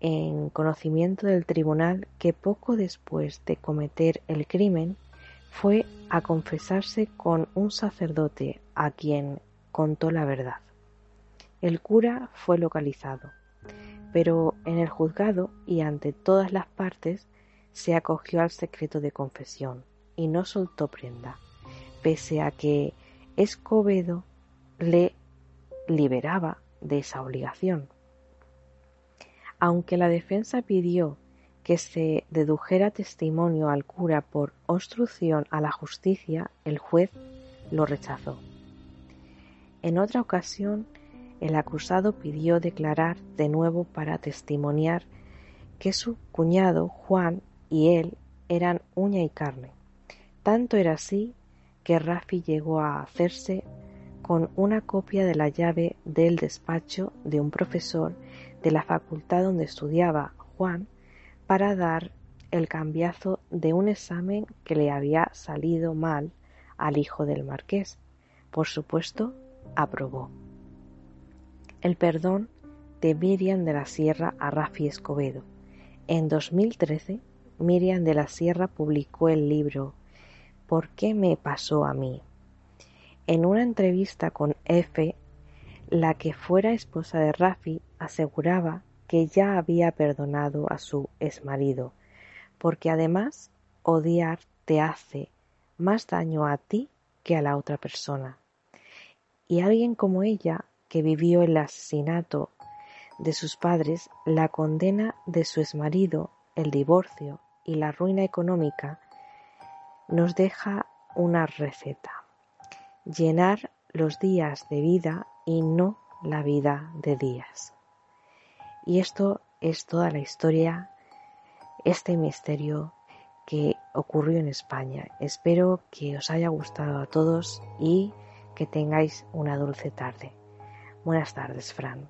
en conocimiento del tribunal que poco después de cometer el crimen fue a confesarse con un sacerdote a quien contó la verdad. El cura fue localizado, pero en el juzgado y ante todas las partes se acogió al secreto de confesión y no soltó prenda, pese a que Escobedo le liberaba de esa obligación. Aunque la defensa pidió que se dedujera testimonio al cura por obstrucción a la justicia, el juez lo rechazó. En otra ocasión, el acusado pidió declarar de nuevo para testimoniar que su cuñado Juan y él eran uña y carne. Tanto era así que Rafi llegó a hacerse con una copia de la llave del despacho de un profesor de la facultad donde estudiaba Juan para dar el cambiazo de un examen que le había salido mal al hijo del marqués. Por supuesto, aprobó. El perdón de Miriam de la Sierra a Rafi Escobedo. En 2013, Miriam de la Sierra publicó el libro ¿Por qué me pasó a mí? En una entrevista con F, la que fuera esposa de Rafi aseguraba que ya había perdonado a su exmarido, porque además odiar te hace más daño a ti que a la otra persona. Y alguien como ella, que vivió el asesinato de sus padres, la condena de su exmarido, el divorcio y la ruina económica, nos deja una receta. Llenar los días de vida y no la vida de días. Y esto es toda la historia, este misterio que ocurrió en España. Espero que os haya gustado a todos y que tengáis una dulce tarde. Buenas tardes, Fran.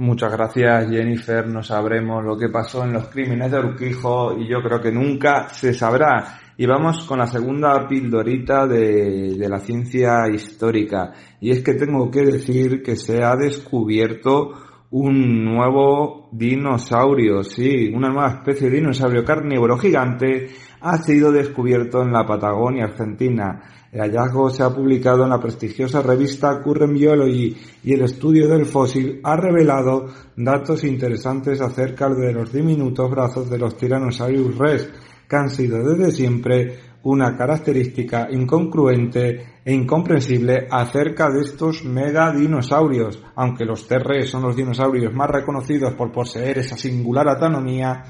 Muchas gracias, Jennifer. No sabremos lo que pasó en los crímenes de Urquijo y yo creo que nunca se sabrá. Y vamos con la segunda pildorita de, de, la ciencia histórica. Y es que tengo que decir que se ha descubierto un nuevo dinosaurio, sí, una nueva especie de dinosaurio carnívoro gigante ha sido descubierto en la Patagonia Argentina. El hallazgo se ha publicado en la prestigiosa revista Current Biology y el estudio del fósil ha revelado datos interesantes acerca de los diminutos brazos de los Tyrannosaurus rex, que han sido desde siempre una característica incongruente e incomprensible acerca de estos megadinosaurios. Aunque los terres son los dinosaurios más reconocidos por poseer esa singular anatomía,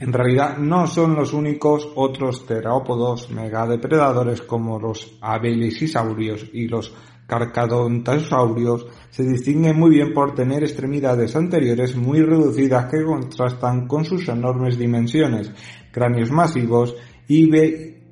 en realidad no son los únicos otros terópodos megadepredadores como los abelisisaurios y los carcadontosaurios se distinguen muy bien por tener extremidades anteriores muy reducidas que contrastan con sus enormes dimensiones, cráneos masivos y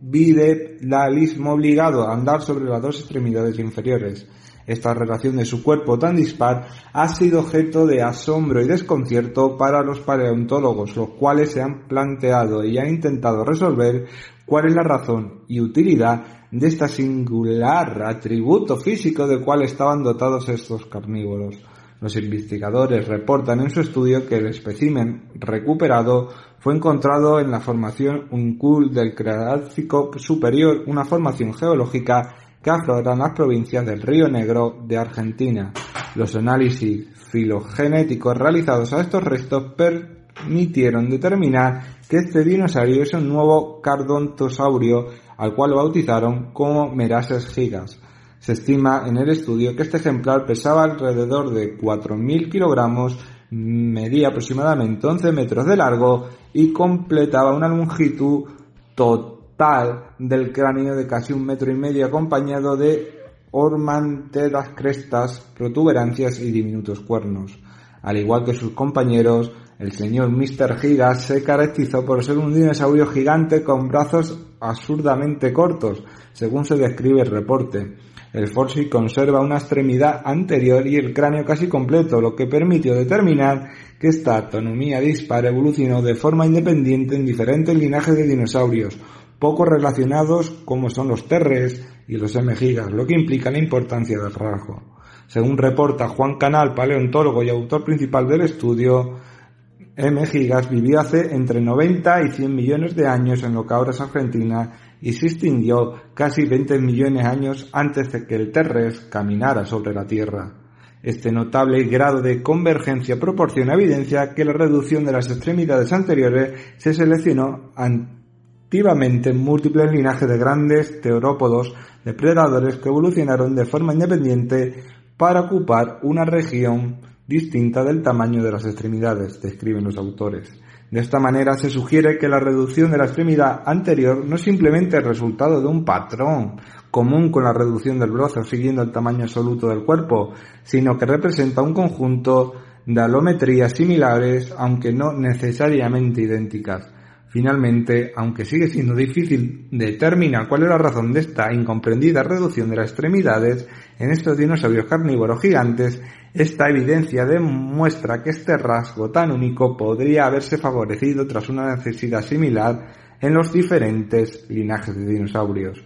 bilateralismo obligado a andar sobre las dos extremidades inferiores. Esta relación de su cuerpo tan dispar ha sido objeto de asombro y desconcierto para los paleontólogos, los cuales se han planteado y han intentado resolver cuál es la razón y utilidad de este singular atributo físico del cual estaban dotados estos carnívoros. Los investigadores reportan en su estudio que el espécimen recuperado fue encontrado en la formación Uncul del Cretácico Superior, una formación geológica que aflora en las provincias del Río Negro de Argentina. Los análisis filogenéticos realizados a estos restos permitieron determinar que este dinosaurio es un nuevo cardontosaurio al cual bautizaron como Merases gigas. Se estima en el estudio que este ejemplar pesaba alrededor de 4.000 kilogramos, medía aproximadamente 11 metros de largo y completaba una longitud total del cráneo de casi un metro y medio acompañado de ormanteras crestas, protuberancias y diminutos cuernos. Al igual que sus compañeros, el señor Mr. Gigas se caracterizó por ser un dinosaurio gigante con brazos absurdamente cortos, según se describe el reporte. El fósil conserva una extremidad anterior y el cráneo casi completo, lo que permitió determinar que esta autonomía dispar evolucionó de forma independiente en diferentes linajes de dinosaurios, poco relacionados como son los terres y los M-gigas, lo que implica la importancia del rasgo. Según reporta Juan Canal, paleontólogo y autor principal del estudio, M. gigas vivió hace entre 90 y 100 millones de años en lo que ahora es Argentina y se extinguió casi 20 millones de años antes de que el Terres caminara sobre la Tierra. Este notable grado de convergencia proporciona evidencia que la reducción de las extremidades anteriores se seleccionó activamente en múltiples linajes de grandes terópodos depredadores que evolucionaron de forma independiente para ocupar una región distinta del tamaño de las extremidades, describen los autores. De esta manera se sugiere que la reducción de la extremidad anterior no es simplemente el resultado de un patrón común con la reducción del brazo siguiendo el tamaño absoluto del cuerpo, sino que representa un conjunto de alometrías similares, aunque no necesariamente idénticas. Finalmente, aunque sigue siendo difícil determinar cuál es la razón de esta incomprendida reducción de las extremidades en estos dinosaurios carnívoros gigantes, esta evidencia demuestra que este rasgo tan único podría haberse favorecido tras una necesidad similar en los diferentes linajes de dinosaurios.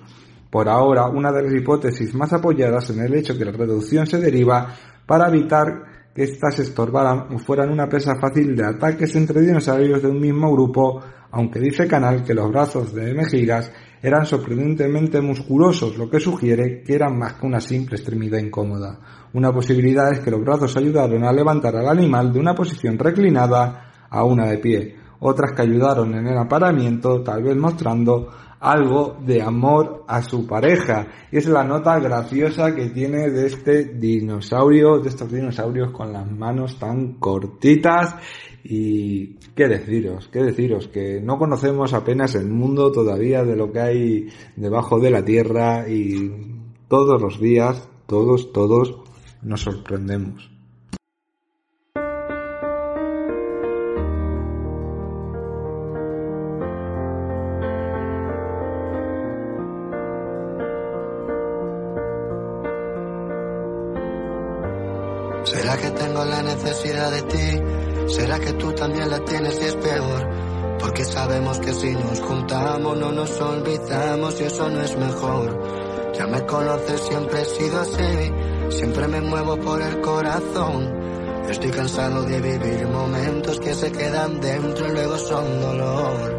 Por ahora, una de las hipótesis más apoyadas en el hecho que la reducción se deriva para evitar que éstas estorbaran o fueran una presa fácil de ataques entre dinosaurios de un mismo grupo, aunque dice Canal que los brazos de Mejigas eran sorprendentemente musculosos, lo que sugiere que eran más que una simple extremidad incómoda. Una posibilidad es que los brazos ayudaron a levantar al animal de una posición reclinada a una de pie, otras que ayudaron en el aparamiento, tal vez mostrando algo de amor a su pareja. Y es la nota graciosa que tiene de este dinosaurio, de estos dinosaurios con las manos tan cortitas. Y qué deciros, qué deciros, que no conocemos apenas el mundo todavía de lo que hay debajo de la tierra y todos los días, todos, todos nos sorprendemos. Me conoces, siempre he sido así, siempre me muevo por el corazón. Estoy cansado de vivir momentos que se quedan dentro y luego son dolor.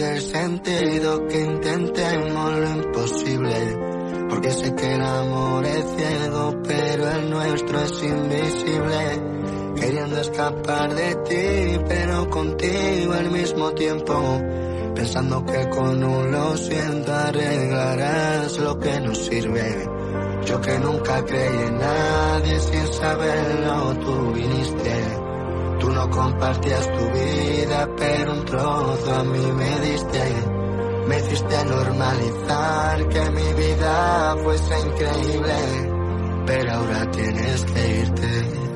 Perdí el sentido que intentemos lo imposible? Porque sé que el amor es ciego, pero el nuestro es invisible. Queriendo escapar de ti, pero contigo al mismo tiempo. Pensando que con un lo siento arreglarás lo que nos sirve. Yo que nunca creí en nadie sin saberlo, tú viniste. Tú no compartías tu vida, pero un trozo a mí me diste. Me hiciste normalizar que mi vida fuese increíble, pero ahora tienes que irte.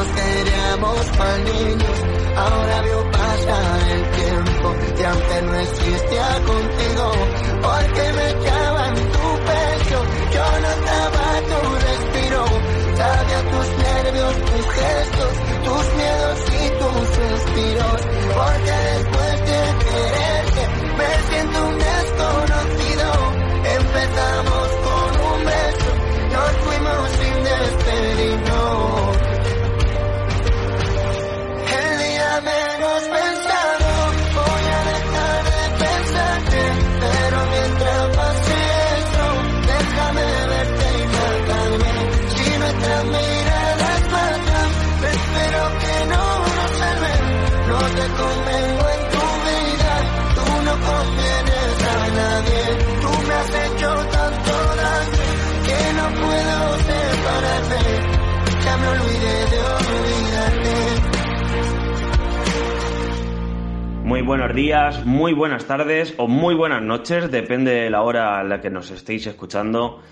Nos queríamos cual niños. Ahora veo pasar el tiempo y aunque no existía contigo, porque me echaba en tu pecho, yo notaba tu respiro, sabía tus nervios, tus gestos, tus miedos y tus suspiros, porque buenos días, muy buenas tardes o muy buenas noches, depende de la hora a la que nos estéis escuchando.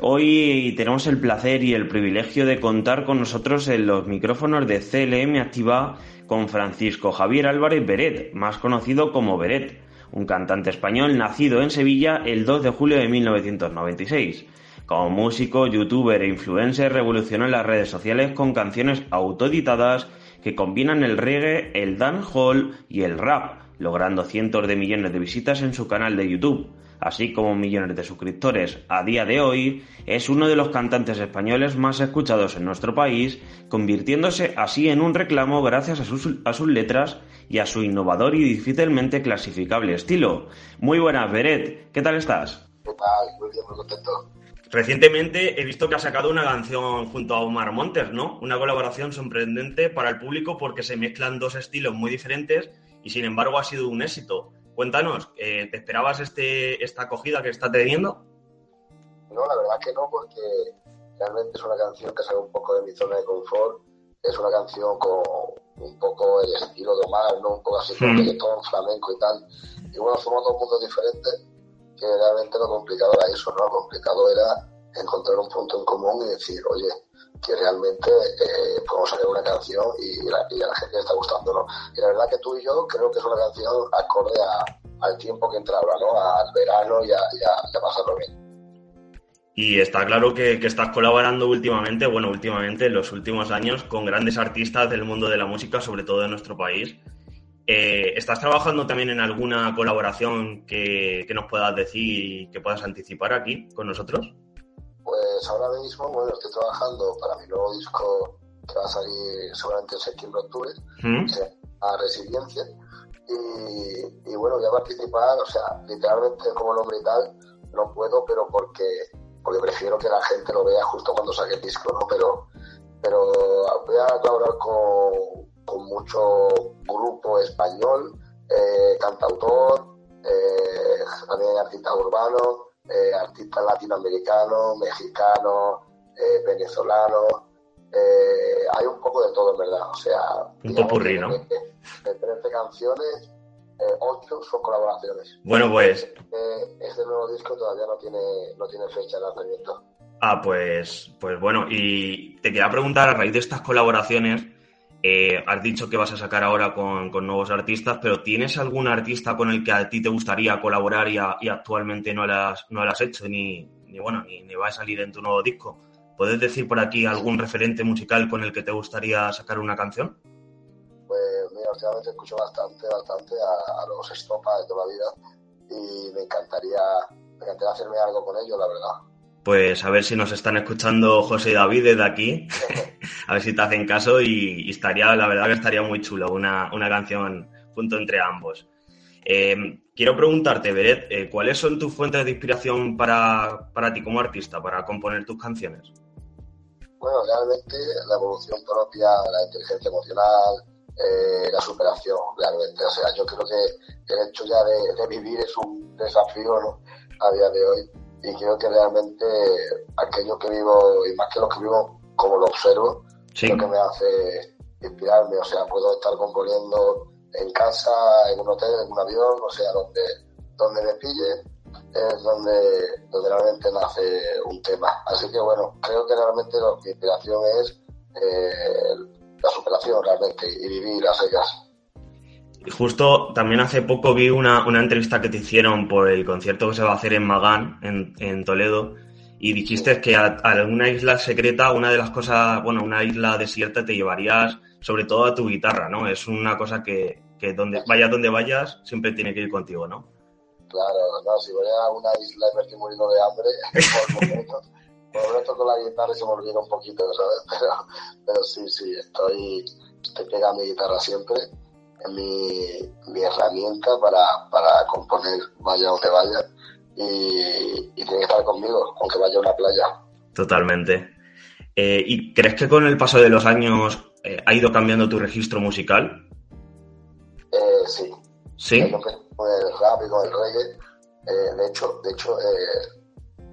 Hoy tenemos el placer y el privilegio de contar con nosotros en los micrófonos de CLM Activa con Francisco Javier Álvarez Beret, más conocido como Beret, un cantante español nacido en Sevilla el 2 de julio de 1996. Como músico, youtuber e influencer revolucionó las redes sociales con canciones autoeditadas que combinan el reggae, el dancehall y el rap, logrando cientos de millones de visitas en su canal de YouTube así como millones de suscriptores a día de hoy, es uno de los cantantes españoles más escuchados en nuestro país, convirtiéndose así en un reclamo gracias a sus, a sus letras y a su innovador y difícilmente clasificable estilo. Muy buenas, Beret, ¿qué tal estás? ¿Qué tal? Muy bien, muy contento. Recientemente he visto que has sacado una canción junto a Omar Montes, ¿no? Una colaboración sorprendente para el público porque se mezclan dos estilos muy diferentes y sin embargo ha sido un éxito. Cuéntanos, eh, ¿te esperabas este, esta acogida que está teniendo? No, la verdad que no, porque realmente es una canción que sale un poco de mi zona de confort. Es una canción con un poco el estilo de Omar, ¿no? Un poco así hmm. todo flamenco y tal. Y bueno, somos dos mundos diferentes, que realmente lo complicado era eso, ¿no? Lo complicado era encontrar un punto en común y decir, oye, que realmente eh, podemos hacer una canción y, a la gente le está gustando, ¿no? Y la verdad que tú y yo creo que es una canción acorde al tiempo que entra ahora, ¿no? Al verano y a, y pasarlo bien. Y está claro que, estás colaborando últimamente, bueno, últimamente, en los últimos años, con grandes artistas del mundo de la música, sobre todo de nuestro país. Eh, ¿Estás trabajando también en alguna colaboración que, que nos puedas decir y que puedas anticipar aquí con nosotros? Pues ahora mismo, bueno, estoy trabajando para mi nuevo disco que va a salir seguramente en septiembre-octubre, ¿Mm? llama Resiliencia. Y, bueno, voy a participar, o sea, literalmente como nombre y tal, no puedo, pero porque, porque prefiero que la gente lo vea justo cuando saque el disco, ¿no? Pero, pero voy a colaborar con, con mucho grupo español, eh, cantautor, eh, también artista urbano, eh, artistas latinoamericanos, mexicanos, eh, venezolanos. Hay un poco de todo, en verdad. O sea, un popurrí, ¿no? De, 13 canciones, 8 son colaboraciones. Bueno, pues. este nuevo disco todavía no tiene, no tiene fecha de lanzamiento. Ah, pues, pues bueno, y te quería preguntar a raíz de estas colaboraciones, eh, has dicho que vas a sacar ahora con, nuevos artistas, pero ¿tienes algún artista con el que a ti te gustaría colaborar y, actualmente no lo has, hecho ni, bueno ni, va a salir en tu nuevo disco? ¿Puedes decir por aquí algún referente musical con el que te gustaría sacar una canción? Pues mira, últimamente escucho bastante, bastante a, los Estopa de toda la vida y me encantaría, me encantaría hacerme algo con ellos, la verdad pues a ver si nos están escuchando José y David desde aquí, <laughs> a ver si te hacen caso y, estaría, la verdad que estaría muy chulo una, canción junto entre ambos. Eh, quiero preguntarte, Beret, eh, ¿cuáles son tus fuentes de inspiración para, ti como artista, para componer tus canciones? Bueno, realmente la evolución propia, la inteligencia emocional, eh, la superación, realmente. O sea, yo creo que el hecho ya de, de vivir es un desafío ¿no? a día de hoy y creo que realmente aquello que vivo, y más que lo que vivo, como lo observo, es lo que me hace inspirarme. O sea, puedo estar componiendo en casa, en un hotel, en un avión, o sea, donde, donde me pille, es donde, donde realmente nace un tema. Así que bueno, creo que realmente lo, mi inspiración es eh, la superación realmente y vivir a secas. Justo también hace poco vi una, entrevista que te hicieron por el concierto que se va a hacer en Magán, en, Toledo, y dijiste que a, una isla secreta, una de las cosas, bueno, una isla desierta te llevarías sobre todo a tu guitarra, ¿no? Es una cosa que, que donde vayas donde vayas, siempre tiene que ir contigo, ¿no? Claro, no, si voy a una isla y me estoy muriendo de hambre, <laughs> por por momento con la guitarra se me olvida un poquito, ¿sabes? <laughs> Pero, pero sí, sí, estoy, estoy pegando mi guitarra siempre mi, mi herramienta para, para componer vaya donde vaya y, tiene que estar conmigo, aunque vaya a una playa. Totalmente. Eh, ¿Y crees que con el paso de los años eh, ha ido cambiando tu registro musical? Eh, sí. ¿Sí? con el rap y con el reggae. de hecho, de hecho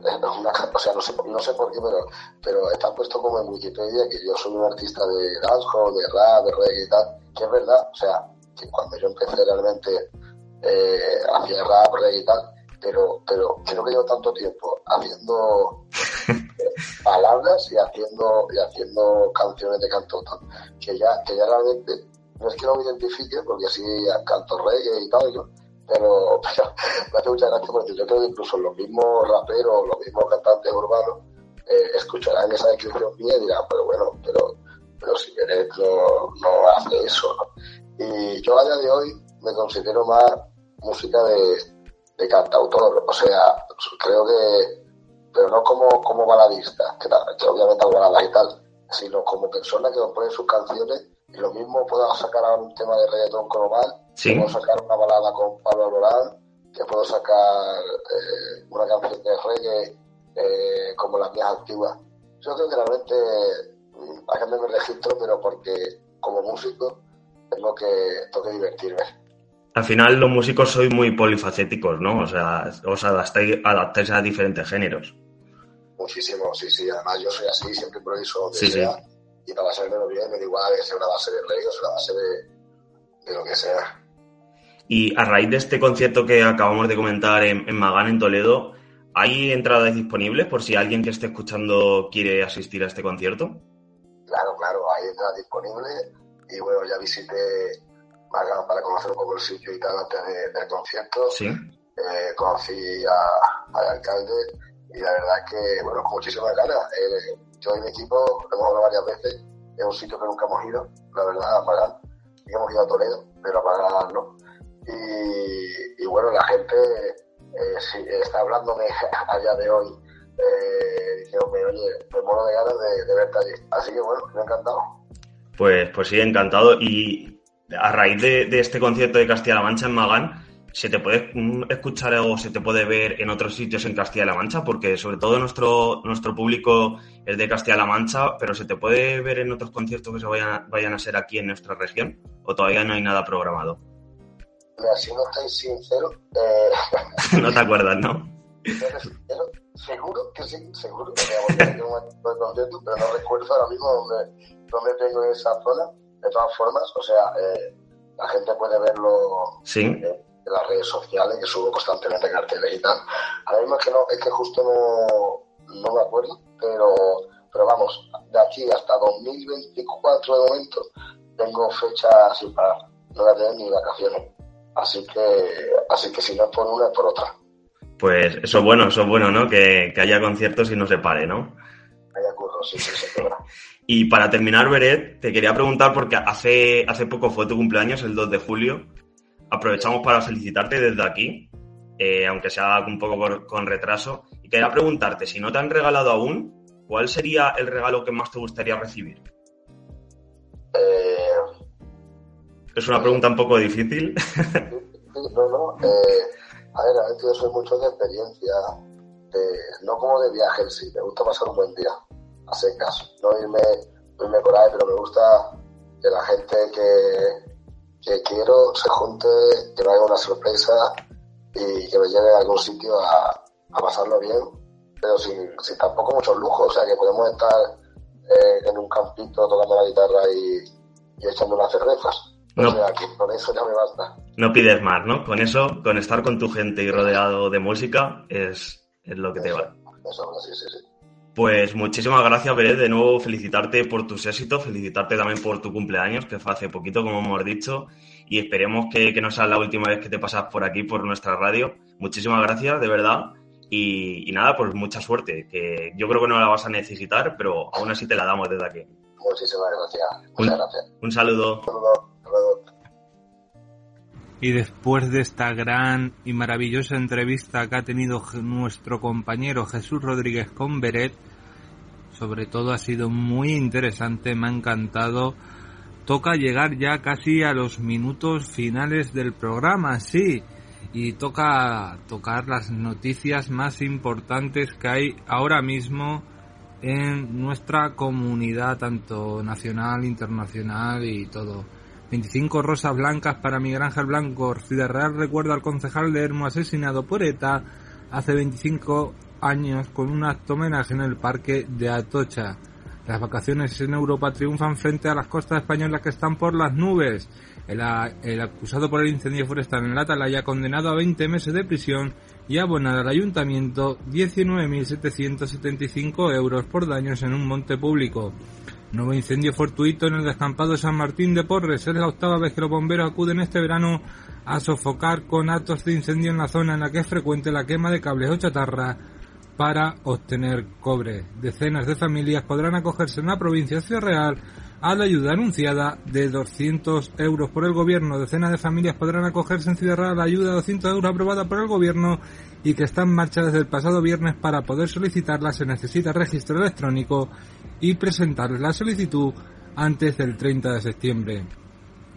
una, o sea, no sé, no sé por qué, pero, pero está puesto como en Wikipedia que yo soy un artista de dancehall, de rap, de reggae y tal, que es verdad, o sea, que cuando yo empecé realmente eh, hacía rap, y tal, pero, pero creo que llevo tanto tiempo haciendo <laughs> palabras y haciendo, y haciendo canciones de canto que ya, que ya realmente no es que no me identifique, porque así canto reggae y tal, pero, <laughs> pero me hace mucha gracia porque yo creo que incluso los mismos raperos, los mismos cantantes urbanos, eh, escucharán esa descripción mía y dirán, pero bueno, pero, pero si Beret no, no hace eso. Y yo a día de hoy me considero más música de, de cantautor, o sea, creo que, pero no como, como baladista, que, que obviamente hago baladas y tal, sino como persona que compone sus canciones y lo mismo puedo sacar ahora un tema de reggaetón con Omar, puedo sacar una balada con Pablo Alborán, que puedo sacar eh, una canción de reggae eh, como las mías antiguas. Yo creo que realmente mm, a me registro, pero porque como músico tengo que, tengo que divertirme. Al final los músicos sois muy polifacéticos, ¿no? O sea, os adaptáis, adaptáis a diferentes géneros. Muchísimo, sí, sí. Además yo soy así, siempre improviso sí, sea. Y para salirme bien me da igual que sea una base de reggae o sea una base de, de lo que sea. Y a raíz de este concierto que acabamos de comentar en, Magán, en Toledo, ¿hay entradas disponibles por si alguien que esté escuchando quiere asistir a este concierto? Claro, claro, hay entradas disponibles. Y bueno, ya visité Magán para conocer un poco el sitio y tal antes del concierto. Sí. Eh, conocí al alcalde y la verdad que, bueno, con muchísimas ganas. Eh, yo y mi equipo lo hemos hablado varias veces. Es un sitio que nunca hemos ido, la verdad, a Magán. Y hemos ido a Toledo, pero a Magán no. Y, bueno, la gente eh, está hablándome <laughs> a día de hoy, eh, diciéndome, oye, me muero de ganas de, verte allí. Así que bueno, me ha encantado. Pues, pues sí, encantado. Y a raíz de, este concierto de Castilla-La Mancha en Magán, ¿se te puede escuchar o se te puede ver en otros sitios en Castilla-La Mancha? Porque sobre todo nuestro, nuestro público es de Castilla-La Mancha, pero ¿se te puede ver en otros conciertos que se vayan, vayan a ser aquí en nuestra región? ¿O todavía no hay nada programado? si no estáis sinceros. Eh, <laughs> no te acuerdas, ¿no? <laughs> seguro que sí, seguro que tengo un concierto, pero no recuerdo ahora mismo dónde, dónde tengo esa zona. De todas formas, o sea, eh, la gente puede verlo en, las redes sociales, que subo constantemente carteles y tal. Ahora mismo es que, no, es que justo no, no me acuerdo, pero, pero vamos, de aquí hasta 2024 de momento tengo fecha sin parar. No voy a tener ni vacaciones. Así que, así que si no es por una, es por otra. Pues eso es bueno, eso es bueno, ¿no? Que, haya conciertos y no se pare, ¿no? Haya cursos, sí, sí, sí, Y para terminar, Beret, te quería preguntar, porque hace, hace poco fue tu cumpleaños, el 2 de julio. Aprovechamos para felicitarte desde aquí, eh, aunque sea un poco con retraso. Y quería preguntarte, si no te han regalado aún, ¿cuál sería el regalo que más te gustaría recibir? Eh, es una pregunta un poco difícil. <laughs> no, no. Eh, a ver, a ver, yo soy mucho de experiencia, no como de viaje en sí, me gusta pasar un buen día, a secas. No irme, irme por ahí, pero me gusta que la gente que, que quiero se junte, que me haga una sorpresa y que me lleve a algún sitio a, pasarlo bien, pero sin, sin tampoco muchos lujos, o sea, que podemos estar eh, en un campito tocando la guitarra y, y echando unas cervezas. No, con eso ya me basta. No pides más, ¿no? Con eso, con estar con tu gente y rodeado de música, es, es lo que te va. Eso, sí, sí, sí. Pues muchísimas gracias, Beret. De nuevo, felicitarte por tus éxitos, felicitarte también por tu cumpleaños, que fue hace poquito, como hemos dicho, y esperemos que, que no sea la última vez que te pasas por aquí, por nuestra radio. Muchísimas gracias, de verdad. Y, y, nada, pues mucha suerte, que yo creo que no la vas a necesitar, pero aún así te la damos desde aquí. Muchísimas gracias. Muchas gracias. Un saludo. Un saludo. Y después de esta gran y maravillosa entrevista que ha tenido nuestro compañero Jesús Rodríguez con Beret, sobre todo ha sido muy interesante, me ha encantado. Toca llegar ya casi a los minutos finales del programa, sí, y toca tocar las noticias más importantes que hay ahora mismo en nuestra comunidad, tanto nacional, internacional y todo. 25 rosas blancas para Miguel Ángel Blanco. Real recuerda al concejal de Hermo asesinado por ETA hace 25 años con un acto homenaje en el parque de Atocha. Las vacaciones en Europa triunfan frente a las costas españolas que están por las nubes. El, el acusado por el incendio forestal en la Atalaya condenado a 20 meses de prisión y abonado al ayuntamiento 19.775 euros por daños en un monte público. Nuevo incendio fortuito en el descampado San Martín de Porres. Es la octava vez que los bomberos acuden este verano a sofocar con actos de incendio en la zona en la que es frecuente la quema de cables o chatarra para obtener cobre. Decenas de familias podrán acogerse en la provincia de Ciudad Real a la ayuda anunciada de 200 euros por el gobierno. Decenas de familias podrán acogerse en Ciudad Real a la ayuda de 200 euros aprobada por el gobierno y que está en marcha desde el pasado viernes. Para poder solicitarla se necesita registro electrónico y presentar la solicitud antes del 30 de septiembre.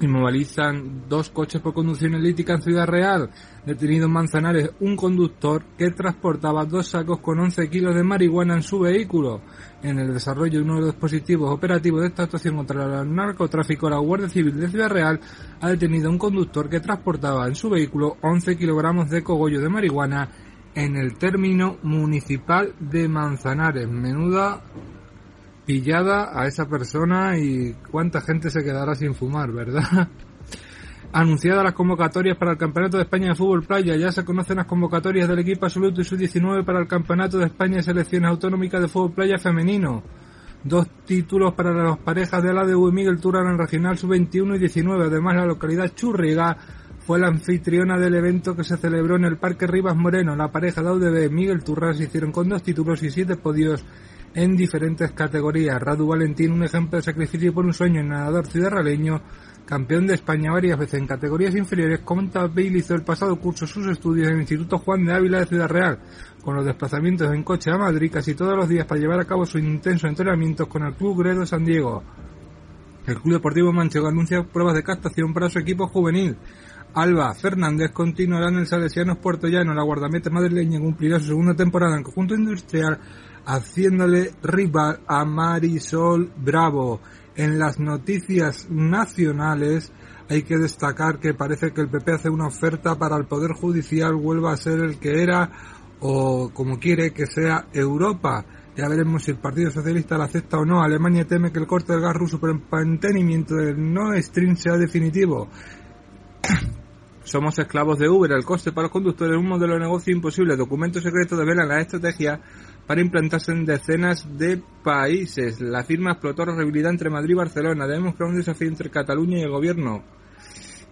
Inmovilizan dos coches por conducción elítica en Ciudad Real. Detenido en Manzanares un conductor que transportaba dos sacos con 11 kilos de marihuana en su vehículo. En el desarrollo de uno de los dispositivos operativos de esta actuación contra el narcotráfico, la Guardia Civil de Ciudad Real ha detenido a un conductor que transportaba en su vehículo 11 kilogramos de cogollo de marihuana en el término municipal de Manzanares. Menuda pillada a esa persona y cuánta gente se quedará sin fumar, ¿verdad? <laughs> Anunciadas las convocatorias para el Campeonato de España de Fútbol Playa, ya se conocen las convocatorias del equipo absoluto y sub-19 para el Campeonato de España de Selecciones Autonómicas de Fútbol Playa Femenino. Dos títulos para las parejas de la ADU y Miguel Turán en Regional Sub-21 y 19. Además, la localidad Churriga fue la anfitriona del evento que se celebró en el Parque Rivas Moreno. La pareja de AUDB Miguel Turán se hicieron con dos títulos y siete podios en diferentes categorías. Radu Valentín, un ejemplo de sacrificio por un sueño en nadador ciudadraleño, campeón de España varias veces en categorías inferiores, contabilizó el pasado curso sus estudios en el Instituto Juan de Ávila de Ciudad Real, con los desplazamientos en coche a Madrid casi todos los días para llevar a cabo sus intensos entrenamientos con el Club Gredo San Diego. El Club Deportivo Manchego anuncia pruebas de captación para su equipo juvenil. Alba Fernández continuará en el Salesianos Puerto Llano. La guardameta madrileña cumplirá su segunda temporada en el conjunto industrial haciéndole rival a Marisol Bravo. En las noticias nacionales hay que destacar que parece que el PP hace una oferta para el Poder Judicial vuelva a ser el que era o como quiere que sea Europa. Ya veremos si el Partido Socialista la acepta o no. Alemania teme que el corte del gas ruso por el mantenimiento del no Stream sea definitivo. <coughs> Somos esclavos de Uber. El coste para los conductores es un modelo de negocio imposible. Documentos secretos develan la estrategia para implantarse en decenas de países. La firma explotó la rivalidad entre Madrid y Barcelona. Debemos crear un desafío entre Cataluña y el gobierno.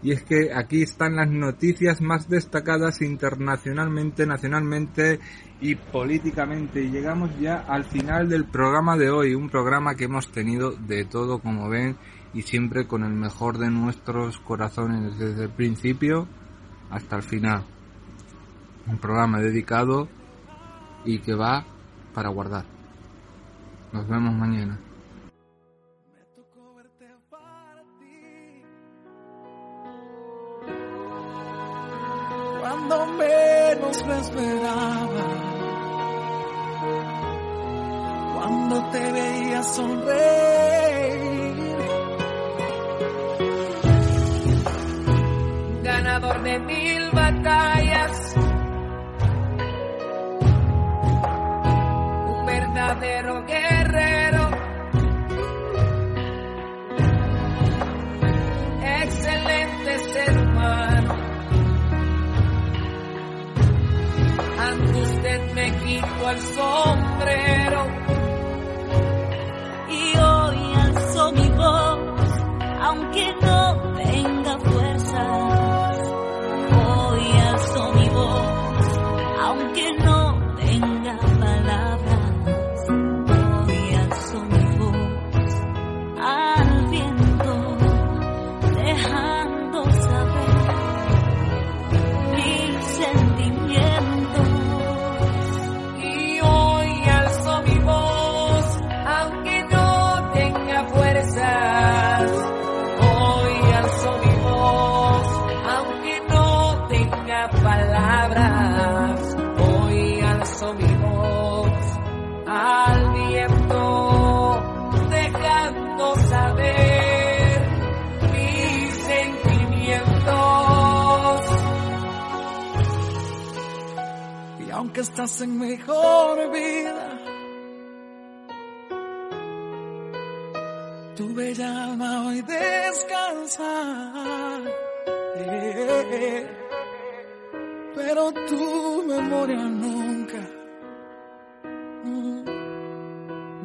Y es que aquí están las noticias más destacadas internacionalmente, nacionalmente y políticamente. Y llegamos ya al final del programa de hoy. Un programa que hemos tenido de todo, como ven, y siempre con el mejor de nuestros corazones desde el principio hasta el final. Un programa dedicado y que va para guardar. Nos vemos mañana. Cuando menos lo esperaba, cuando te veía sonreír, ganador de mil batallas verdadero guerrero. Excelente ser humano. Ante usted me quito el sombrero. estás en mejor vida. Tu bella alma hoy descansa. Pero tu memoria nunca mm,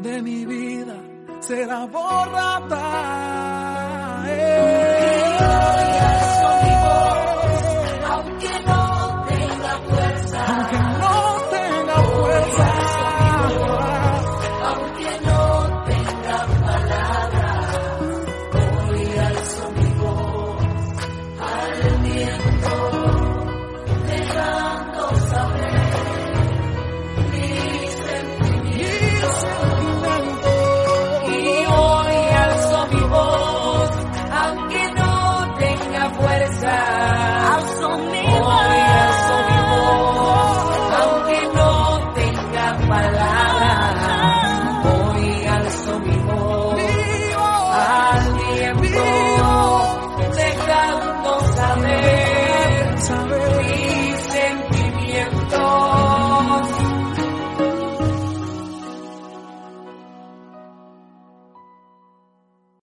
de mi vida será borrada. Eh.